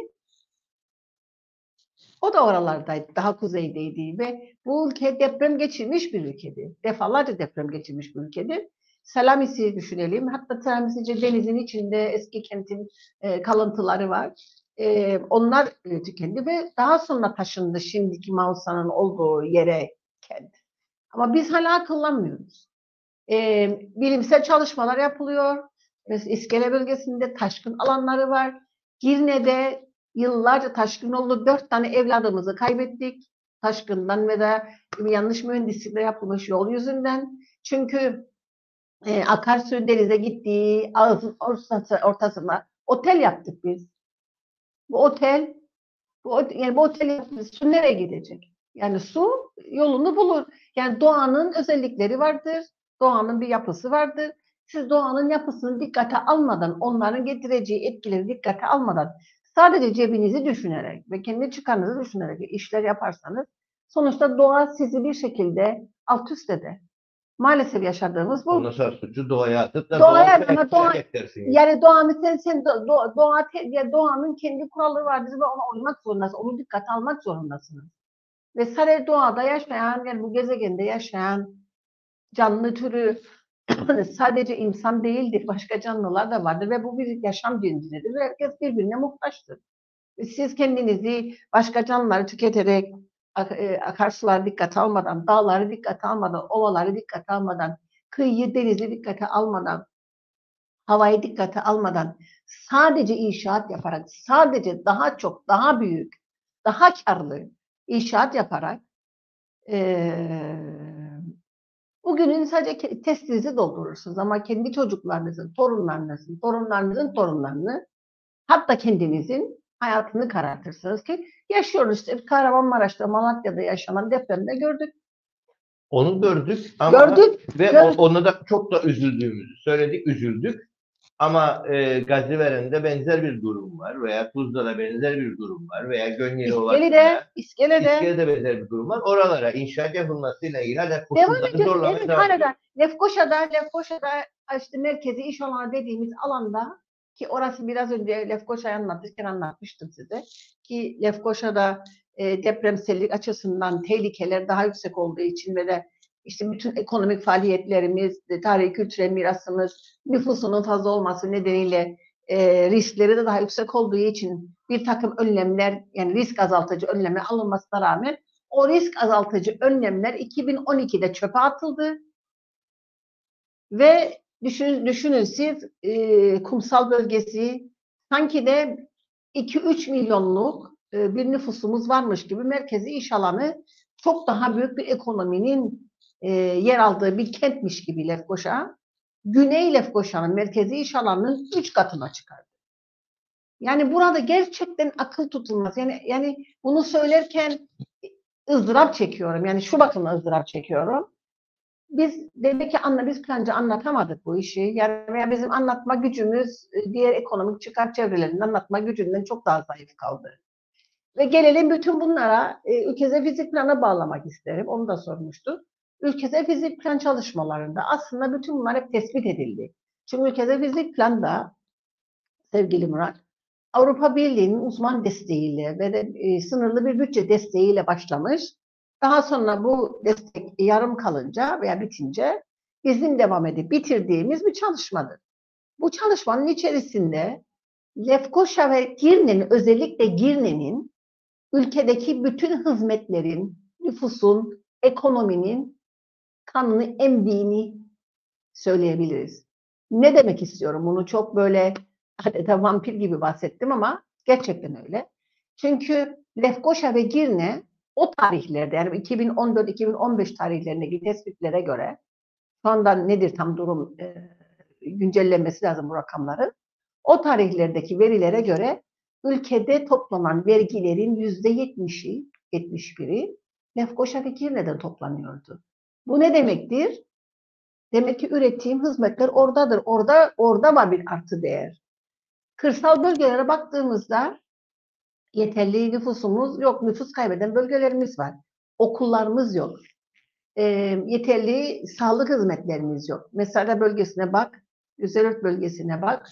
O da oralardaydı, daha kuzeydeydi ve bu ülke deprem geçirmiş bir ülkedi. Defalarca deprem geçirmiş bir ülkedi. Selamis'i düşünelim. Hatta Selamis'i denizin içinde eski kentin e, kalıntıları var. E, onlar e, tükendi ve daha sonra taşındı şimdiki Mausa'nın olduğu yere kent. Ama biz hala akıllanmıyoruz. E, bilimsel çalışmalar yapılıyor. Mesela İskele bölgesinde taşkın alanları var. Girne'de yıllarca taşkın oldu. Dört tane evladımızı kaybettik. Taşkından ve de yanlış mühendislikle yapılmış yol yüzünden. Çünkü e, akarsu denize gittiği ağzın ortası, ortasına otel yaptık biz. Bu otel bu, yani bu otel yaptık. Su nereye gidecek? Yani su yolunu bulur. Yani doğanın özellikleri vardır. Doğanın bir yapısı vardır. Siz doğanın yapısını dikkate almadan, onların getireceği etkileri dikkate almadan sadece cebinizi düşünerek ve kendi çıkarınızı düşünerek işler yaparsanız sonuçta doğa sizi bir şekilde alt üst eder. Maalesef yaşadığımız bu. Ondan sonra suçu doğaya atıp da Doğaya- doğa doğa-. Yani doğanın sen, sen do- do- doğa, ya doğanın kendi kuralları vardır ve ona uymak zorundasın. Onu dikkate almak zorundasınız. Ve sadece doğada yaşayan, yani bu gezegende yaşayan canlı türü sadece insan değildir. Başka canlılar da vardır ve bu bir yaşam cinsidir ve herkes birbirine muhtaçtır. Siz kendinizi başka canlıları tüketerek e, akarsuları dikkate almadan, dağları dikkate almadan, ovaları dikkate almadan, kıyıyı, denizi dikkate almadan, havayı dikkate almadan sadece inşaat yaparak, sadece daha çok, daha büyük, daha karlı inşaat yaparak eee bugünün sadece testinizi doldurursunuz ama kendi çocuklarınızın, torunlarınızın, torunlarınızın torunlarını hatta kendinizin hayatını karartırsınız ki yaşıyoruz işte Kahramanmaraş'ta, Malatya'da yaşanan depremde gördük. Onu gördük ama Gördük. ve gördük. ona da çok da üzüldüğümüzü söyledik, üzüldük. Ama e, Gaziveren'de benzer bir durum var veya Tuzla'da benzer bir durum var veya Gönyeli İskele'de, Ovası'nda İskele'de İskele'de benzer bir durum var. Oralara inşaat yapılmasıyla ilgili hala koşulları zorlamaya devam ediyor. Lefkoşa'da, Lefkoşa'da işte merkezi iş alanı dediğimiz alanda ki orası biraz önce Lefkoşa'yı anlatırken anlatmıştım size ki Lefkoşa'da e, depremsellik açısından tehlikeler daha yüksek olduğu için ve de işte bütün ekonomik faaliyetlerimiz, e, tarihi kültürel mirasımız, nüfusunun fazla olması nedeniyle e, riskleri de daha yüksek olduğu için bir takım önlemler yani risk azaltıcı önlemler alınmasına rağmen o risk azaltıcı önlemler 2012'de çöpe atıldı. Ve düşünün, düşünün siz e, kumsal bölgesi sanki de 2-3 milyonluk e, bir nüfusumuz varmış gibi merkezi iş alanı çok daha büyük bir ekonominin e, yer aldığı bir kentmiş gibi Lefkoşa. Güney Lefkoşa'nın merkezi iş alanının 3 katına çıkardı. Yani burada gerçekten akıl tutulmaz. Yani yani bunu söylerken ızdırap çekiyorum. Yani şu bakımdan ızdırap çekiyorum. Biz demek ki anla biz plancı anlatamadık bu işi. Yani veya bizim anlatma gücümüz e, diğer ekonomik çıkar çevrelerinin anlatma gücünden çok daha zayıf kaldı. Ve gelelim bütün bunlara e, ülkede fizik plana bağlamak isterim. Onu da sormuştuk. Ülkede fizik plan çalışmalarında aslında bütün bunlar hep tespit edildi. Çünkü ülkede fizik planda sevgili Murat, Avrupa Birliği'nin uzman desteğiyle ve de e, sınırlı bir bütçe desteğiyle başlamış. Daha sonra bu destek yarım kalınca veya bitince bizim devam edip bitirdiğimiz bir çalışmadır. Bu çalışmanın içerisinde Lefkoşa ve Girne'nin özellikle Girne'nin ülkedeki bütün hizmetlerin, nüfusun, ekonominin kanını emdiğini söyleyebiliriz. Ne demek istiyorum? Bunu çok böyle adeta vampir gibi bahsettim ama gerçekten öyle. Çünkü Lefkoşa ve Girne o tarihlerde yani 2014-2015 tarihlerindeki tespitlere göre şu anda nedir tam durum e, güncellenmesi lazım bu rakamların. O tarihlerdeki verilere göre ülkede toplanan vergilerin yüzde yetmişi, 71'i Lefkoşa ve Girne'den toplanıyordu. Bu ne demektir? Demek ki ürettiğim hizmetler oradadır. Orada orada var bir artı değer. Kırsal bölgelere baktığımızda yeterli nüfusumuz yok. Nüfus kaybeden bölgelerimiz var. Okullarımız yok. E, yeterli sağlık hizmetlerimiz yok. Mesela bölgesine bak, Güzelört bölgesine bak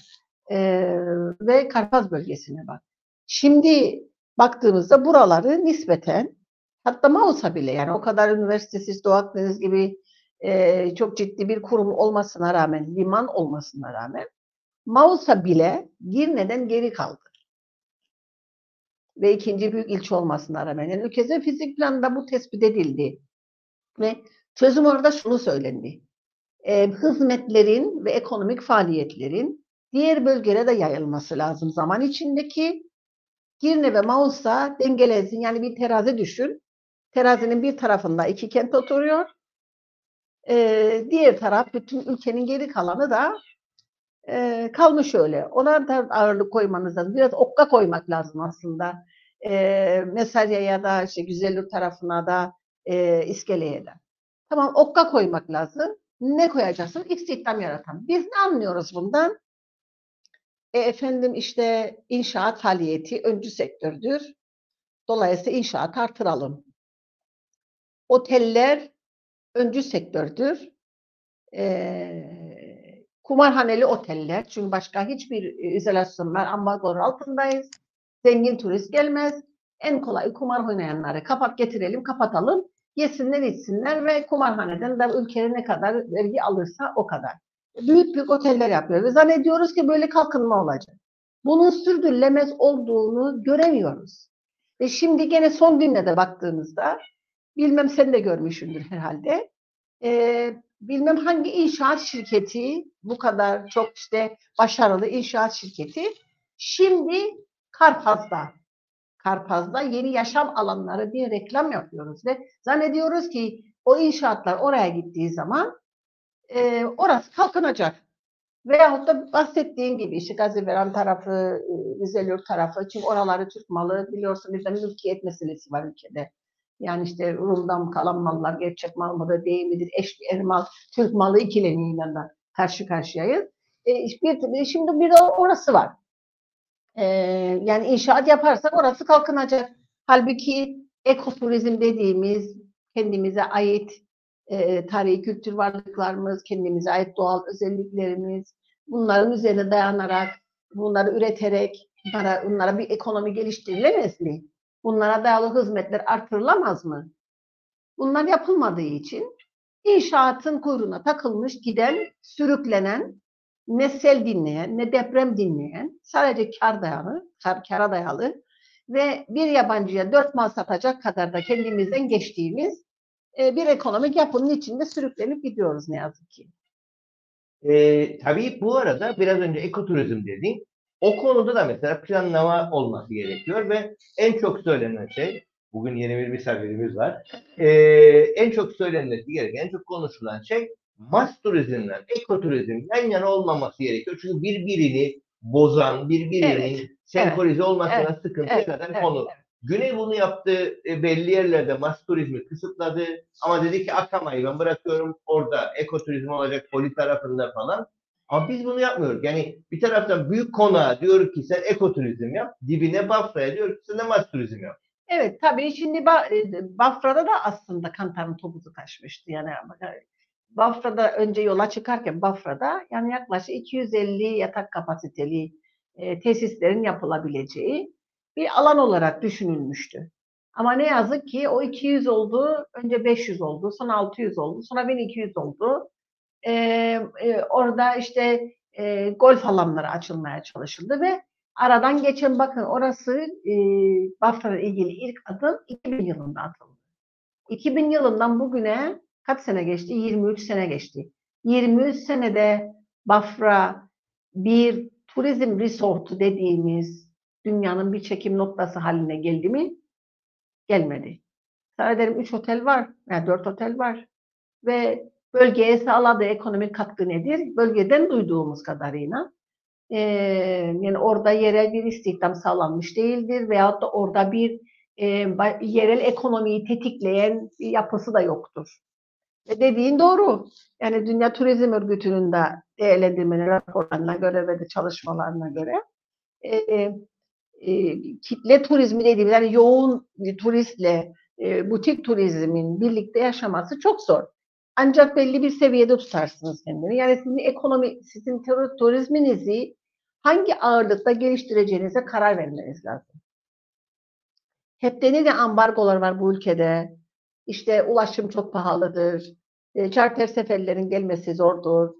e, ve Karpaz bölgesine bak. Şimdi baktığımızda buraları nispeten hatta Mausa bile yani o kadar üniversitesiz Doğu Akdeniz gibi e, çok ciddi bir kurum olmasına rağmen, liman olmasına rağmen Mausa bile Girne'den geri kaldı. Ve ikinci büyük ilçe olmasına rağmen. Yani ülkede fizik planında bu tespit edildi. Ve çözüm orada şunu söylendi. E, hizmetlerin ve ekonomik faaliyetlerin diğer bölgelere de yayılması lazım zaman içindeki. Girne ve Mausa dengelensin. Yani bir terazi düşün. Terazinin bir tarafında iki kent oturuyor. Ee, diğer taraf bütün ülkenin geri kalanı da e, kalmış öyle. Ona da ağırlık koymanız lazım. Biraz okka koymak lazım aslında. E, Mesarya'ya da işte Güzellur tarafına da e, İskele'ye de. Tamam okka koymak lazım. Ne koyacaksın? İstihdam yaratan. Biz ne anlıyoruz bundan? E, efendim işte inşaat faaliyeti öncü sektördür. Dolayısıyla inşaat artıralım. Oteller öncü sektördür. E, kumarhaneli oteller. Çünkü başka hiçbir e, izolasyon var. Ambargolar altındayız. Zengin turist gelmez. En kolay kumar oynayanları kapat getirelim, kapatalım. Yesinler, içsinler ve kumarhaneden de ülkeye ne kadar vergi alırsa o kadar. Büyük büyük oteller yapıyor ve zannediyoruz ki böyle kalkınma olacak. Bunun sürdürülemez olduğunu göremiyoruz. Ve şimdi gene son günlerde baktığımızda, bilmem sen de görmüşsündür herhalde, e, bilmem hangi inşaat şirketi bu kadar çok işte başarılı inşaat şirketi şimdi Karpaz'da Karpaz'da yeni yaşam alanları diye reklam yapıyoruz ve zannediyoruz ki o inşaatlar oraya gittiği zaman e, orası kalkınacak. Veyahut da bahsettiğim gibi işte Gaziveren tarafı, Rizelur tarafı, çünkü oraları Türk malı biliyorsun bizde mülkiyet meselesi var ülkede. Yani işte Rum'dan kalan mallar gerçek mal mıdır değil midir, eş er mal, Türk malı ikileniyle karşı karşıyayız. E, bir, şimdi bir de orası var. E, yani inşaat yaparsak orası kalkınacak. Halbuki ekoturizm dediğimiz kendimize ait e, tarihi kültür varlıklarımız, kendimize ait doğal özelliklerimiz, bunların üzerine dayanarak, bunları üreterek, bunlara, bunlara bir ekonomi geliştirilemez mi? Bunlara dayalı hizmetler artırılamaz mı? Bunlar yapılmadığı için inşaatın kuyruğuna takılmış, giden, sürüklenen, ne sel dinleyen, ne deprem dinleyen, sadece kar dayalı, kar, kara dayalı ve bir yabancıya dört mal satacak kadar da kendimizden geçtiğimiz e, bir ekonomik yapının içinde sürüklenip gidiyoruz ne yazık ki. E, tabii bu arada biraz önce ekoturizm dedin. O konuda da mesela planlama olması gerekiyor ve en çok söylenen şey, bugün yeni bir misafirimiz var, e, en çok söylenmesi gereken, en çok konuşulan şey mas turizmle ekoturizm yan yana olmaması gerekiyor. Çünkü birbirini bozan, birbirinin evet, senkronize evet, olmasına evet, sıkıntı evet, kadar evet, konu. Evet. Güney bunu yaptı, e, belli yerlerde mas turizmi kısıtladı ama dedi ki akamayı ben bırakıyorum orada ekoturizm olacak poli tarafında falan. Ama biz bunu yapmıyoruz. Yani bir taraftan büyük konağa diyor ki sen ekoturizm yap, dibine Bafra'ya diyor ki sen de turizm yap. Evet tabii şimdi e, Bafra'da da aslında Kantar'ın topuzu kaçmıştı. Yani Bafra'da önce yola çıkarken Bafra'da yani yaklaşık 250 yatak kapasiteli e, tesislerin yapılabileceği bir alan olarak düşünülmüştü. Ama ne yazık ki o 200 oldu, önce 500 oldu, sonra 600 oldu, sonra 1200 oldu. E, orada işte e, golf alanları açılmaya çalışıldı ve aradan geçen bakın orası e, Bafra'la ilgili ilk adım 2000 yılında atıldı. 2000 yılından bugüne kaç sene geçti? 23 sene geçti. 23 senede Bafra bir turizm resortu dediğimiz dünyanın bir çekim noktası haline geldi mi? Gelmedi. Sana derim 3 otel var, yani 4 otel var. Ve bölgeye sağladığı ekonomik katkı nedir? Bölgeden duyduğumuz kadarıyla e, yani orada yerel bir istihdam sağlanmış değildir veyahut da orada bir e, yerel ekonomiyi tetikleyen yapısı da yoktur. Ve dediğin doğru. Yani Dünya Turizm Örgütü'nün de değerlendirmeleri raporlarına göre ve de çalışmalarına göre e, e, kitle turizmi dediğimiz yani yoğun turistle e, butik turizmin birlikte yaşaması çok zor. Ancak belli bir seviyede tutarsınız kendini. Yani sizin ekonomi, sizin turizminizi hangi ağırlıkta geliştireceğinize karar vermeniz lazım. Hep denir ya ambargolar var bu ülkede. İşte ulaşım çok pahalıdır. E, charter seferlerin gelmesi zordur.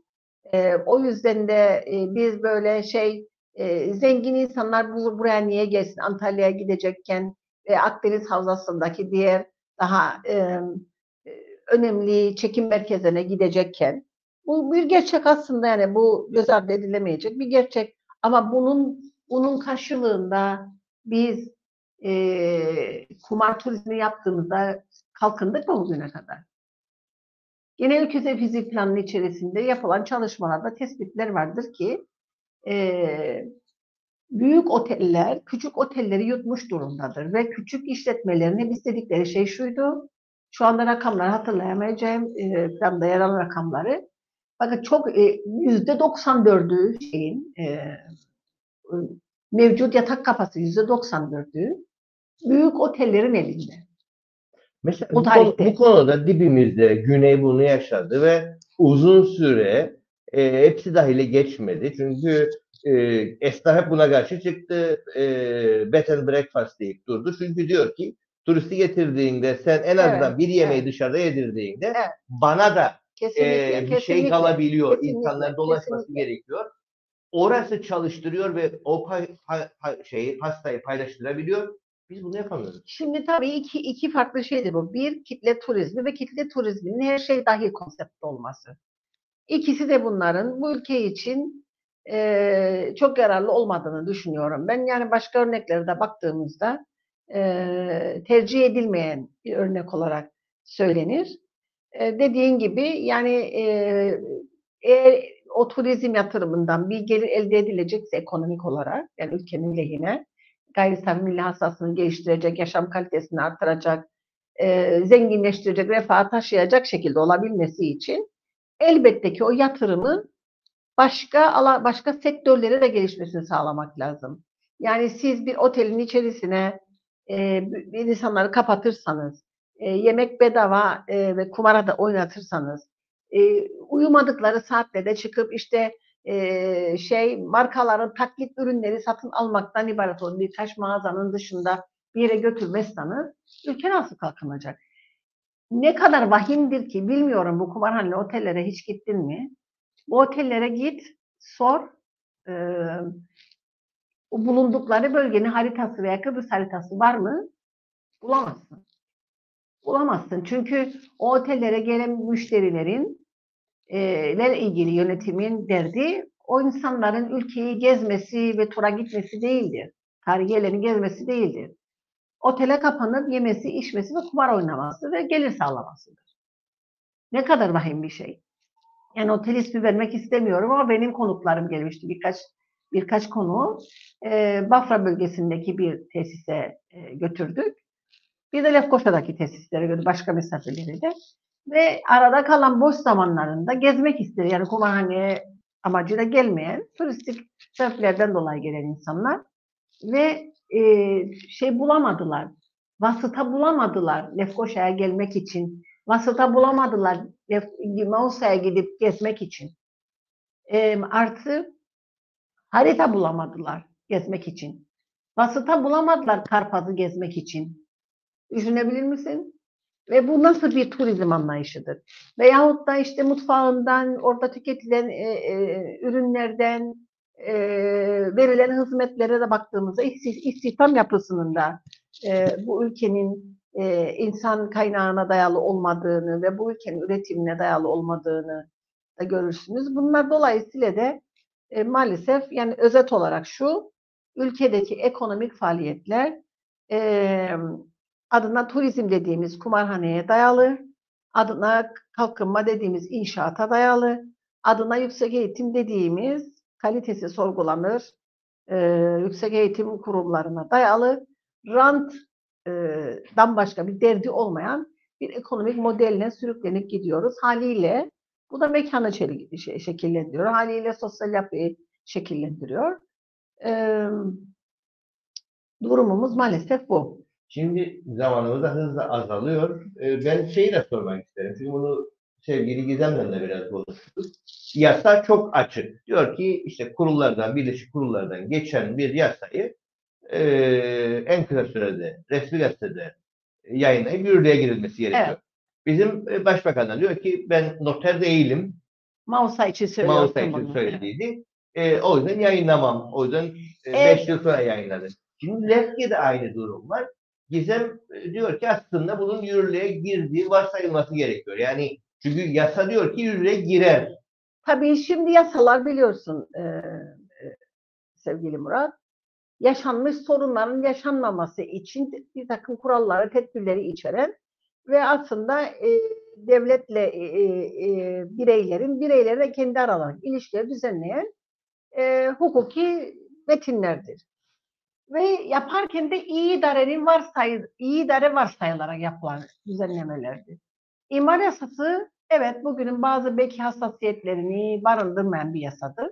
E, o yüzden de e, biz böyle şey e, zengin insanlar bu, buraya niye gelsin Antalya'ya gidecekken ve Akdeniz Havzası'ndaki diğer daha e, önemli çekim merkezine gidecekken bu bir gerçek aslında yani bu göz ardı edilemeyecek bir gerçek ama bunun bunun karşılığında biz e, kumar turizmi yaptığımızda kalkındık mı bugüne kadar? Genel ülke fizik planının içerisinde yapılan çalışmalarda tespitler vardır ki e, büyük oteller küçük otelleri yutmuş durumdadır ve küçük işletmelerin istedikleri şey şuydu. Şu anda rakamları hatırlayamayacağım e, planda yer alan rakamları. Bakın çok yüzde 94'ü şeyin e, mevcut yatak yüzde 94'ü büyük otellerin elinde. Mesela bu, konu, bu konuda dibimizde Güneyburnu yaşadı ve uzun süre e, hepsi dahile geçmedi. Çünkü e, esnaf hep buna karşı çıktı. E, bed and breakfast deyip durdu. Çünkü diyor ki turisti getirdiğinde sen en azından evet, bir yemeği evet. dışarıda yedirdiğinde evet. bana da kesinlikle, e, bir şey kesinlikle, şey kalabiliyor. Kesinlikle, İnsanlar dolaşması kesinlikle. gerekiyor. Orası çalıştırıyor ve o pay, ha, ha, şeyi hastayı paylaştırabiliyor. Biz bunu yapamıyoruz. Şimdi tabii iki, iki farklı şeydir bu. Bir kitle turizmi ve kitle turizminin her şey dahil konsepti olması. İkisi de bunların bu ülke için e, çok yararlı olmadığını düşünüyorum. Ben yani başka örneklere de baktığımızda e, tercih edilmeyen bir örnek olarak söylenir. E, dediğin gibi yani e, eğer o turizm yatırımından bir gelir elde edilecekse ekonomik olarak yani ülkenin lehine gayri safi milli hasasını geliştirecek, yaşam kalitesini artıracak, e, zenginleştirecek, refah taşıyacak şekilde olabilmesi için elbette ki o yatırımın başka başka sektörlere de gelişmesini sağlamak lazım. Yani siz bir otelin içerisine e, insanları kapatırsanız, e, yemek bedava e, ve kumara da oynatırsanız, e, uyumadıkları saatte de çıkıp işte e, şey markaların taklit ürünleri satın almaktan ibaret olan birkaç mağazanın dışında bir yere götürmezseniz ülke nasıl kalkınacak? Ne kadar vahimdir ki bilmiyorum bu kumarhane otellere hiç gittin mi? Bu otellere git, sor. E, bulundukları bölgenin haritası veya Kıbrıs haritası var mı? Bulamazsın. Bulamazsın. Çünkü o otellere gelen müşterilerin ile ilgili yönetimin derdi o insanların ülkeyi gezmesi ve tura gitmesi değildir. Tarihi yerlerini gezmesi değildir. Otele kapanıp yemesi, içmesi ve kumar oynaması ve gelir sağlamasıdır. Ne kadar vahim bir şey. Yani otel ismi vermek istemiyorum ama benim konuklarım gelmişti birkaç birkaç konu. E, Bafra bölgesindeki bir tesise e, götürdük. Bir de Lefkoşa'daki tesislere götürdük, başka misafirleri de. Ve arada kalan boş zamanlarında gezmek ister. Yani kumarhane amacıyla gelmeyen, turistik sebeplerden dolayı gelen insanlar. Ve e, şey bulamadılar, vasıta bulamadılar Lefkoşa'ya gelmek için. Vasıta bulamadılar Mausa'ya gidip gezmek için. E, artı harita bulamadılar gezmek için. Vasıta bulamadılar Karpaz'ı gezmek için. Düşünebilir misin? Ve bu nasıl bir turizm anlayışıdır? Veyahut da işte mutfağından, orada tüketilen e, e, ürünlerden, e, verilen hizmetlere de baktığımızda isti- istihdam yapısının da e, bu ülkenin e, insan kaynağına dayalı olmadığını ve bu ülkenin üretimine dayalı olmadığını da görürsünüz. Bunlar dolayısıyla da e, maalesef yani özet olarak şu, ülkedeki ekonomik faaliyetler e, adına turizm dediğimiz kumarhaneye dayalı, adına kalkınma dediğimiz inşaata dayalı, adına yüksek eğitim dediğimiz kalitesi sorgulanır, e, yüksek eğitim kurumlarına dayalı, rantdan başka bir derdi olmayan bir ekonomik modeline sürüklenip gidiyoruz. Haliyle bu da mekanı şey- şekillendiriyor. Haliyle sosyal yapıyı şekillendiriyor. E, durumumuz maalesef bu. Şimdi zamanımız da hızla azalıyor. Ee, Ben şeyi de sormak isterim. Çünkü bunu sevgili Gizem'le de biraz konuştuk. Yasa çok açık. Diyor ki işte kurullardan, birleşik kurullardan geçen bir yasayı e, en kısa sürede resmi gazetede yayınlayıp yürürlüğe girilmesi gerekiyor. Evet. Bizim e, başbakan diyor ki ben noter değilim. Mausa için söylüyorsun Mausa için bunu. söylediydi. E, o yüzden yayınlamam. O yüzden 5 Evet. yıl sonra yayınladı. Şimdi Lefke'de aynı durum var. Gizem e, diyor ki aslında bunun yürürlüğe girdiği varsayılması gerekiyor. Yani çünkü yasa diyor ki yürürlüğe girer. Tabii şimdi yasalar biliyorsun e, e, sevgili Murat. Yaşanmış sorunların yaşanmaması için bir takım kuralları, tedbirleri içeren ve aslında e, devletle e, e, bireylerin, bireylerle kendi aralarında ilişkileri düzenleyen e, hukuki metinlerdir. Ve yaparken de iyi idarenin varsay, iyi idare varsayılarak yapılan düzenlemelerdir. İmar yasası evet bugünün bazı belki hassasiyetlerini barındırmayan bir yasadır.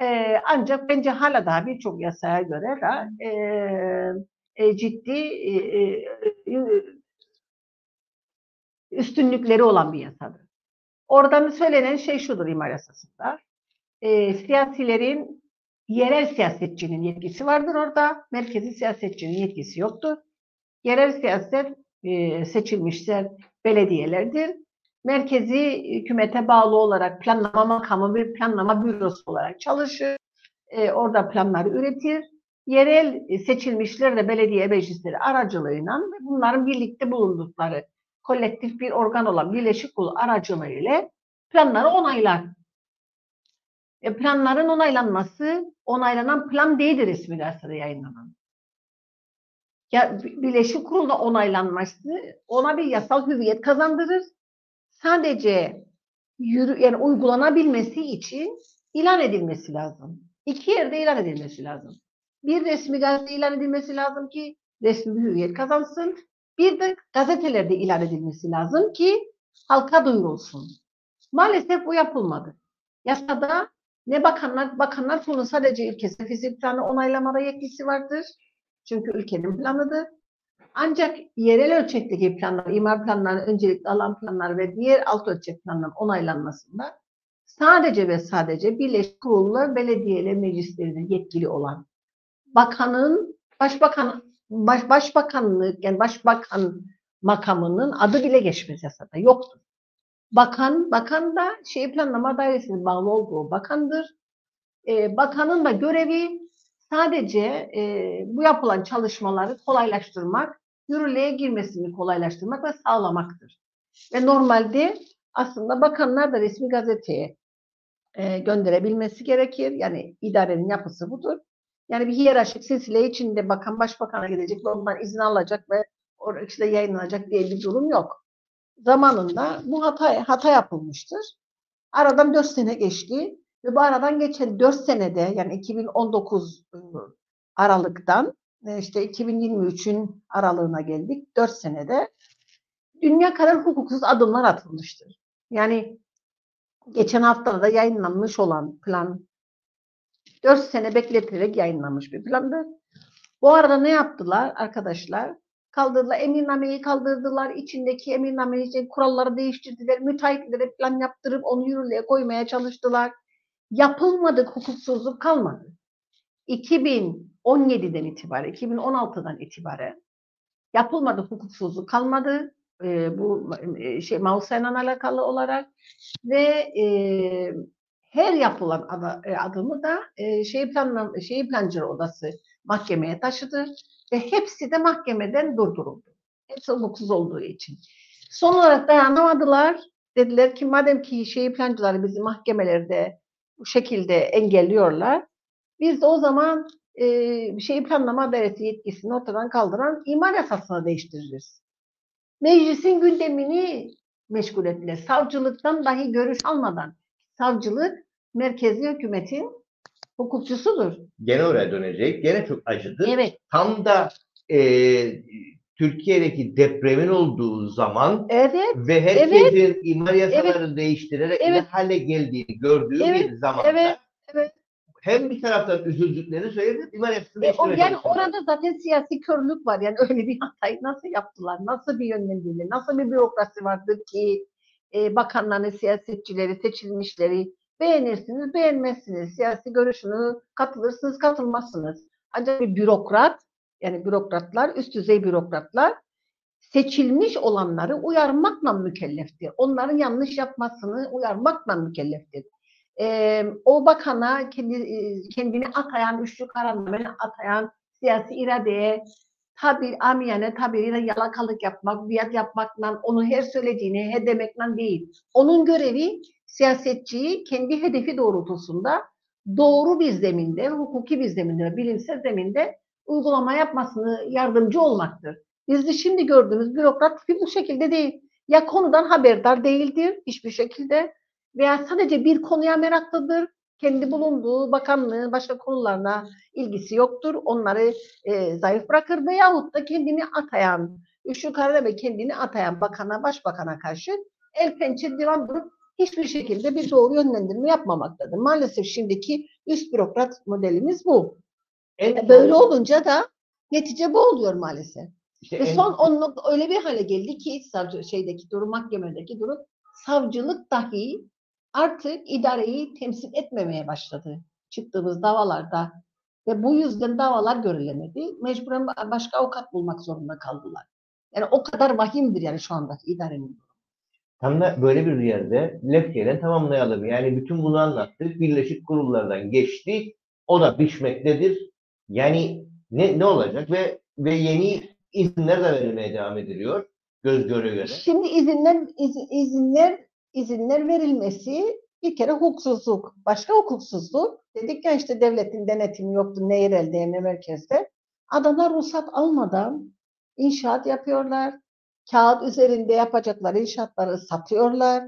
Ee, ancak bence hala daha birçok yasaya göre de e, e, ciddi e, e, üstünlükleri olan bir yasadır. Oradan söylenen şey şudur imar yasasında. E, siyasilerin yerel siyasetçinin yetkisi vardır orada. Merkezi siyasetçinin yetkisi yoktur. Yerel siyaset e, seçilmişler belediyelerdir. Merkezi hükümete bağlı olarak planlama makamı bir planlama bürosu olarak çalışır. E, orada planları üretir. Yerel e, seçilmişler de belediye meclisleri aracılığıyla bunların birlikte bulundukları kolektif bir organ olan Birleşik Kurul aracılığıyla planları onaylar. E, planların onaylanması, onaylanan plan değildir resmi gazetede yayınlanan. Ya Birleşik Kurul'da onaylanması ona bir yasal hüviyet kazandırır. Sadece yürü, yani uygulanabilmesi için ilan edilmesi lazım. İki yerde ilan edilmesi lazım. Bir resmi gazete ilan edilmesi lazım ki resmi bir hüviyet kazansın. Bir de gazetelerde ilan edilmesi lazım ki halka duyurulsun. Maalesef bu yapılmadı. Yasada ne bakanlar, bakanlar kurulu sadece ülkesi fizik planı onaylamada yetkisi vardır. Çünkü ülkenin planıdır. Ancak yerel ölçekteki planlar, imar planları, öncelikli alan planları ve diğer alt ölçek planların onaylanmasında sadece ve sadece Birleşik Kurullar belediyeler meclislerinde yetkili olan bakanın, başbakan, baş, başbakanlık yani başbakan makamının adı bile geçmez yasada. Yoktur. Bakan, bakan da şey planlama dairesine bağlı olduğu bakandır. Ee, bakanın da görevi sadece e, bu yapılan çalışmaları kolaylaştırmak, yürürlüğe girmesini kolaylaştırmak ve sağlamaktır. Ve normalde aslında bakanlar da resmi gazeteye e, gönderebilmesi gerekir. Yani idarenin yapısı budur. Yani bir hiyerarşik silsile içinde bakan başbakana gidecek ve ondan izin alacak ve orada işte yayınlanacak diye bir durum yok. Zamanında bu hata, hata yapılmıştır. Aradan 4 sene geçti ve bu aradan geçen 4 senede yani 2019 ıı, Aralık'tan e, işte 2023'ün aralığına geldik. 4 senede dünya kadar hukuksuz adımlar atılmıştır. Yani geçen hafta da yayınlanmış olan plan 4 sene bekletilerek yayınlanmış bir plandı. Bu arada ne yaptılar arkadaşlar? Kaldırdılar, emirnameyi kaldırdılar. İçindeki emirname için kuralları değiştirdiler. Müteahhitlere plan yaptırıp onu yürürlüğe koymaya çalıştılar. Yapılmadık hukuksuzluk kalmadı. 2017'den itibaren, 2016'dan itibaren yapılmadı hukuksuzluk kalmadı. e, bu e, şey Mausa'yla alakalı olarak ve e, her yapılan e, adımı da e, şey planlam şey plancı odası mahkemeye taşıdı ve hepsi de mahkemeden durduruldu. Hepsi hukuksuz olduğu için. Son olarak dayanamadılar. Dediler ki madem ki şey plancıları bizi mahkemelerde bu şekilde engelliyorlar. Biz de o zaman e, şey planlama dairesi yetkisini ortadan kaldıran imar yasasını değiştiririz. Meclisin gündemini meşgul ettiler. Savcılıktan dahi görüş almadan. Savcılık merkezi hükümetin hukukçusudur. Gene oraya dönecek. Gene çok acıdı. Evet, Tam da e, Türkiye'deki depremin olduğu zaman evet, ve herkesin imar yasalarını değiştirerek ne Evet. hale geldiğini gördüğü Evet. bir zamanda evet, evet. hem bir taraftan üzüldüklerini söyledi, imar yasasını E, o, yani orada zaten siyasi körlük var. Yani öyle bir hatayı nasıl yaptılar? Nasıl bir yönlendirme? Nasıl bir bürokrasi vardır ki e, bakanların, siyasetçileri, seçilmişleri beğenirsiniz, beğenmezsiniz. Siyasi görüşünü katılırsınız, katılmazsınız. Ancak bir bürokrat, yani bürokratlar, üst düzey bürokratlar seçilmiş olanları uyarmakla mükelleftir. Onların yanlış yapmasını uyarmakla mükelleftir. Ee, o bakana kendi, e, kendini atayan, üçlü kararnameyi atayan siyasi iradeye tabir, amiyane tabiriyle yalakalık yapmak, biat yapmakla, onu her söylediğini he demekle değil. Onun görevi siyasetçiyi kendi hedefi doğrultusunda doğru bir zeminde, hukuki bir zeminde, bilimsel zeminde uygulama yapmasını yardımcı olmaktır. Bizde şimdi gördüğümüz bürokrat tipi bu şekilde değil. Ya konudan haberdar değildir hiçbir şekilde veya sadece bir konuya meraklıdır. Kendi bulunduğu bakanlığın başka konularına ilgisi yoktur. Onları e, zayıf bırakır veyahut da kendini atayan, üç yukarıda ve kendini atayan bakana, başbakana karşı el pençe divan durup hiçbir şekilde bir doğru yönlendirme yapmamaktadır. Maalesef şimdiki üst bürokrat modelimiz bu. En E, Böyle olunca da netice bu oluyor maalesef. işte Ve en- son onun öyle bir hale geldi ki savcı şeydeki durum mahkemedeki durum savcılık dahi artık idareyi temsil etmemeye başladı çıktığımız davalarda ve bu yüzden davalar görülemedi. Mecburen ba- başka avukat bulmak zorunda kaldılar. Yani o kadar vahimdir yani şu andaki idarenin. Tam da böyle bir yerde Lefke'den tamamlayalım. Yani bütün bunu anlattık. Birleşik kurullardan geçti. O da biçmektedir. Yani ne, ne olacak ve ve yeni izinler de verilmeye devam ediliyor. Göz göre göre. Şimdi izinler iz- izinler izinler verilmesi bir kere hukuksuzluk. Başka hukuksuzluk. Dedik ya işte devletin denetimi yoktu ne yerelde ne merkezde. Adamlar ruhsat almadan inşaat yapıyorlar. Kağıt üzerinde yapacakları inşaatları satıyorlar.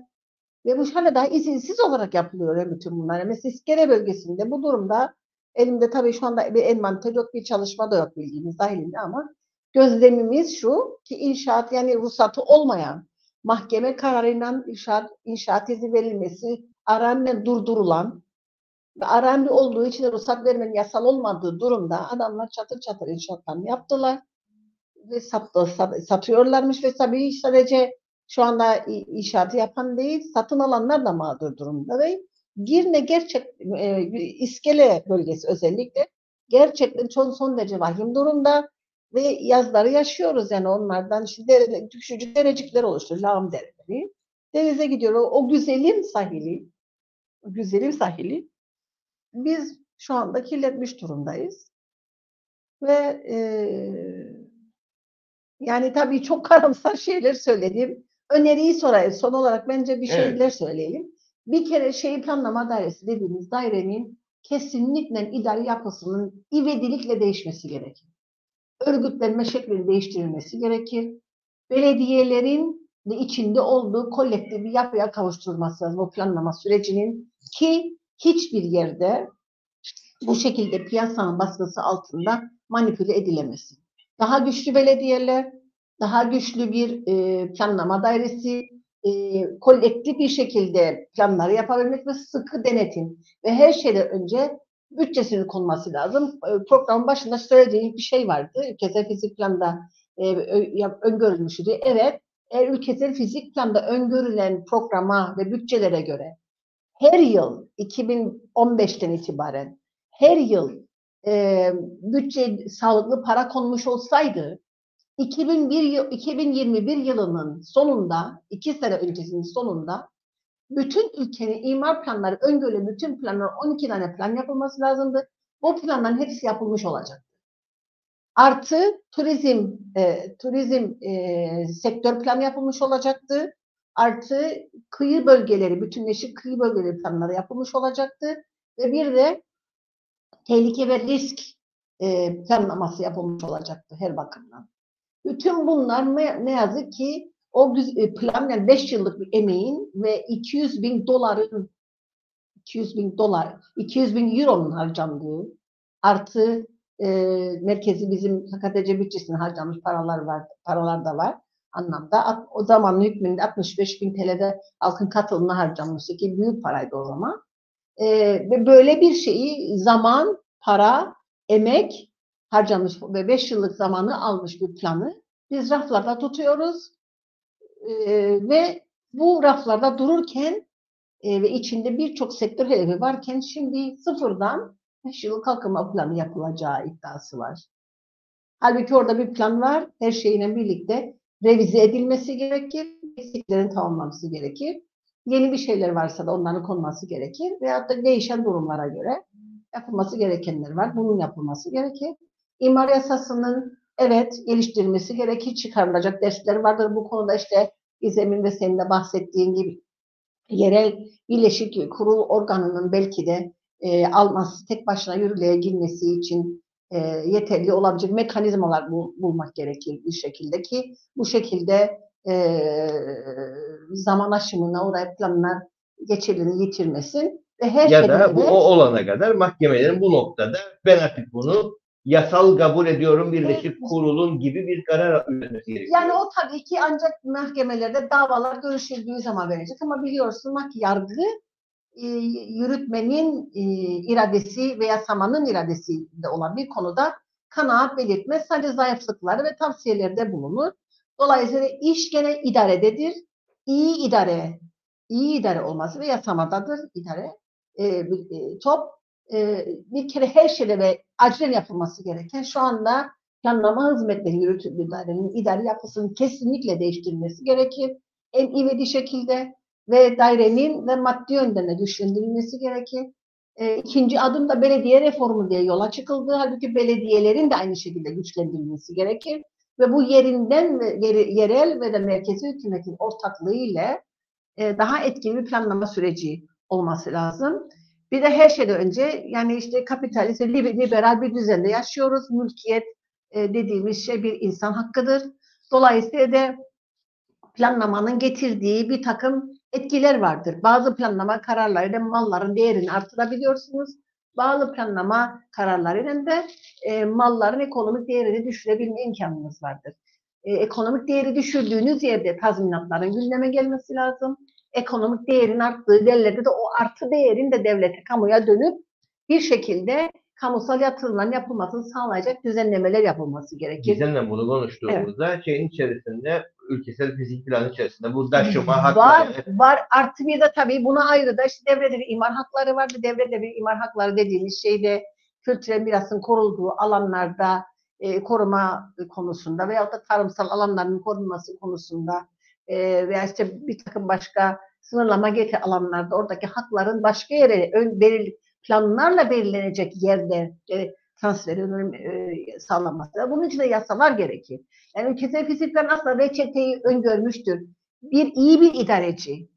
Ve bu hala daha izinsiz olarak yapılıyor ya bütün bunlar. Mesela İskele bölgesinde bu durumda elimde tabii şu anda bir envanter yok, bir çalışma da yok bildiğiniz dahilinde ama gözlemimiz şu ki inşaat yani ruhsatı olmayan mahkeme kararıyla inşaat, inşaat izni verilmesi aramle durdurulan ve aramli olduğu için ruhsat vermenin yasal olmadığı durumda adamlar çatır çatır inşaatlarını yaptılar sattı, sat- satıyorlarmış ve tabii sadece şu anda inşaatı yapan değil satın alanlar da mağdur durumda ve Girne gerçek e, İskele bölgesi özellikle gerçekten çok son derece vahim durumda ve yazları yaşıyoruz yani onlardan işte dere, küçücük derecikler oluştu lağım dereleri. Denize gidiyor o, o güzelim sahili o güzelim sahili biz şu anda kirletmiş durumdayız. Ve e, yani tabii çok karamsar şeyler söyledim. Öneriyi sorayım. Son olarak bence bir Evet. şeyler söyleyelim. Bir kere şehir planlama dairesi dediğimiz dairenin kesinlikle idari yapısının ivedilikle değişmesi gerekir. Örgütlenme şeklinin değiştirilmesi gerekir. Belediyelerin de içinde olduğu kolektif bir yapıya kavuşturulması lazım bu planlama sürecinin ki hiçbir yerde bu şekilde piyasanın baskısı altında manipüle edilemesin. Daha güçlü belediyeler, daha güçlü bir e, planlama dairesi, e, kolektif bir şekilde planları yapabilmek ve sıkı denetim ve her şeyden önce bütçesinin konması lazım. E, programın başında söylediğim bir şey vardı. Ülkesel fizik planda e, öngörülmüştü. Evet, eğer ülkesel fizik planda öngörülen programa ve bütçelere göre her yıl 2015'ten itibaren her yıl e, bütçe sağlıklı para konmuş olsaydı 2001 yıl- 2021 yılının sonunda, iki sene öncesinin sonunda bütün ülkenin imar planları, öngörülü bütün planlar 12 tane plan yapılması lazımdı. Bu planların hepsi yapılmış olacak. Artı turizm e, turizm e, sektör planı yapılmış olacaktı. Artı kıyı bölgeleri, bütünleşik kıyı bölgeleri planları yapılmış olacaktı. Ve bir de tehlike ve risk e, planlaması yapılmış olacaktı her bakımdan. Bütün bunlar ne, yazık ki o e, plan yani 5 yıllık bir emeğin ve 200 bin doların 200 bin dolar, 200 bin euronun harcandığı artı e, merkezi bizim KKTC bütçesine harcanmış paralar var, paralar da var anlamda. O zamanın hükmünde 65 bin TL'de halkın katılımına harcanmıştı ki büyük paraydı o zaman. E, ve böyle bir şeyi zaman, para, emek harcamış ve 5 yıllık zamanı almış bir planı biz raflarda tutuyoruz E, ve bu raflarda dururken e, ve içinde birçok sektör hedefi varken şimdi sıfırdan 5 yıllık kalkınma planı yapılacağı iddiası var. Halbuki orada bir plan var. Her şeyle birlikte revize edilmesi gerekir. Eksiklerin tamamlanması gerekir. Yeni bir şeyler varsa da onların konması gerekir. Veyahut da değişen durumlara göre yapılması gerekenler var. Bunun yapılması gerekir. İmar yasasının evet geliştirilmesi gerekir. Çıkarılacak dersler vardır. Bu konuda işte İzem'in ve senin de bahsettiğin gibi yerel birleşik kurul organının belki de e, alması, tek başına yürürlüğe girmesi için e, yeterli olabilecek mekanizmalar bul- bulmak gerekir bir şekilde ki bu şekilde e, zaman aşımına uğrayıp planlar geçerliliğini yitirmesin ve her Ya da bu o olana kadar mahkemelerin bu noktada ben artık bunu yasal kabul ediyorum Birleşik Kurul'un gibi bir karar vermesi gerekiyor. Yani o tabii ki ancak mahkemelerde davalar görüşüldüğü zaman verecek ama biliyorsun ki yargı e, yürütmenin e, iradesi ve yasamanın iradesinde olan bir konuda kanaat belirtmez. Sadece zayıflıkları ve tavsiyelerde bulunur. Dolayısıyla iş gene idarededir. İyi idare, iyi idare olması ve yasamadadır idare. E, bir- e, top e, bir kere her şeyde ve acilen yapılması gereken şu anda planlama hizmetleri yürütüldüğü dairenin idari yapısının kesinlikle değiştirilmesi gerekir. En ivedi şekilde ve dairenin ve maddi yönden de güçlendirilmesi gerekir. E, ikinci adım da belediye reformu diye yola çıkıldı. Halbuki belediyelerin de aynı şekilde güçlendirilmesi gerekir. Ve bu yerinden yerel ve de merkezi hükümetin ortaklığı ile daha etkili bir planlama süreci olması lazım. Bir de her şeyden önce yani işte kapitalist liberal bir düzende yaşıyoruz. Mülkiyet e, dediğimiz şey bir insan hakkıdır. Dolayısıyla da planlamanın getirdiği bir takım etkiler vardır. Bazı planlama kararlarıyla malların değerini artırabiliyorsunuz. Bazı planlama kararlarıyla da e, malların ekonomik değerini düşürebilme imkanınız vardır. E, ekonomik değeri düşürdüğünüz yerde tazminatların gündeme gelmesi lazım. Ekonomik değerin arttığı yerlerde de o artı değerin de devlete, kamuya dönüp bir şekilde kamusal yatırımların yapılmasını sağlayacak düzenlemeler yapılması gerekir. Bizimle bunu konuştuğumuzda şeyin içerisinde ülkesel fizik planı içerisinde bu taşıma hakları Var, var. Artı bir de tabii buna ayrı da işte devrede bir imar hakları vardı. Devrede bir imar hakları dediğimiz şeyde kültürel mirasın korunduğu alanlarda e, koruma konusunda veyahut da tarımsal alanların korunması konusunda e, veya işte bir takım başka sınırlama getir alanlarda oradaki hakların başka yere ön belirli planlarla belirlenecek yerde e, transferin e, sağlanması. Bunun için de yasalar gerekir. Yani ülkesel fizik plan aslında reçeteyi öngörmüştür bir iyi bir idareci,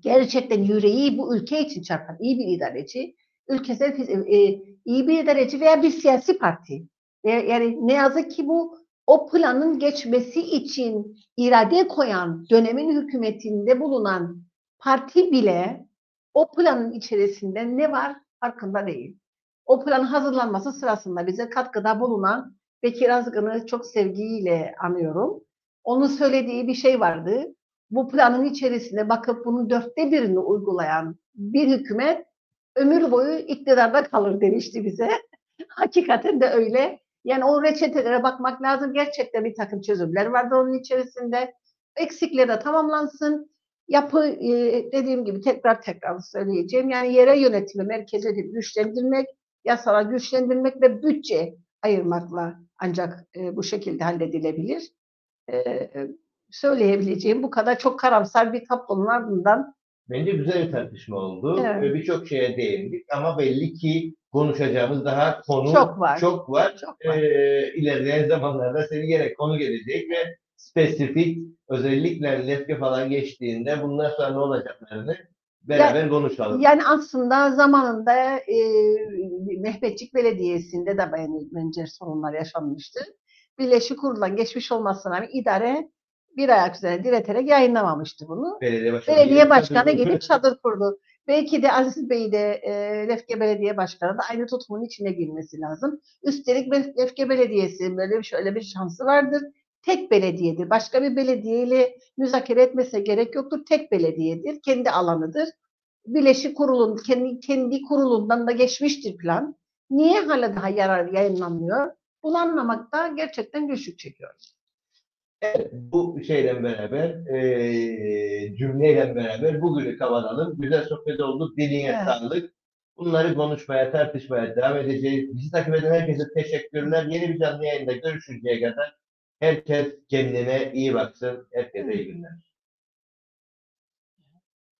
gerçekten yüreği bu ülke için çarpan iyi bir idareci, ülkesel e, iyi bir idareci veya bir siyasi parti. E, Yani ne yazık ki bu o planın geçmesi için irade koyan dönemin hükümetinde bulunan parti bile o planın içerisinde ne var farkında değil. O planın hazırlanması sırasında bize katkıda bulunan Bekir Azgın'ı çok sevgiyle anıyorum onun söylediği bir şey vardı. Bu planın içerisine bakıp bunun dörtte birini uygulayan bir hükümet ömür boyu iktidarda kalır demişti bize. Hakikaten de öyle. Yani o reçetelere bakmak lazım. Gerçekten bir takım çözümler vardı onun içerisinde. Eksikleri de tamamlansın. Yapı e, dediğim gibi tekrar tekrar söyleyeceğim. Yani yere yönetimi merkeze güçlendirmek, yasala güçlendirmek ve bütçe ayırmakla ancak e, bu şekilde halledilebilir. E, söyleyebileceğim bu kadar çok karamsar bir tablonun ardından Bence güzel bir tartışma oldu. Evet. Ve birçok şeye değindik ama belli ki konuşacağımız daha konu Çok var. Çok var. çok var. Ee, ilerleyen zamanlarda seni gerek konu gelecek ve spesifik özellikle Lefke falan geçtiğinde bundan sonra ne olacaklarını beraber konuşalım. Yani aslında zamanında e, Mehmetçik Belediyesi'nde de ben- bence sorunlar yaşanmıştı. Birleşik Kurul'dan geçmiş olmasına rağmen idare bir ayak üzerine direterek yayınlamamıştı bunu. Belediye başkanı, Belediye gelip başkanı gidip çadır kurdu. Belki de Aziz Bey de e, Lefke Belediye Başkanı da aynı tutumun içine girmesi lazım. Üstelik Lef- Lefke Belediyesi böyle şöyle bir şansı vardır. Tek belediyedir. Başka bir belediyeyle müzakere etmese gerek yoktur. Tek belediyedir. Kendi alanıdır. Birleşik Kurul'un kendi, kendi kurulundan da geçmiştir plan. Niye hala daha yarar yayınlanmıyor? Bunu anlamakta gerçekten güçlük çekiyoruz. bu şeyle beraber eee cümleyle beraber bugünü kapatalım. Güzel sohbet oldu. Diline Evet. sağlık. Bunları konuşmaya, tartışmaya devam edeceğiz. Bizi takip eden herkese teşekkürler. Yeni bir canlı yayında görüşünceye kadar herkes kendine iyi baksın. Herkese iyi günler.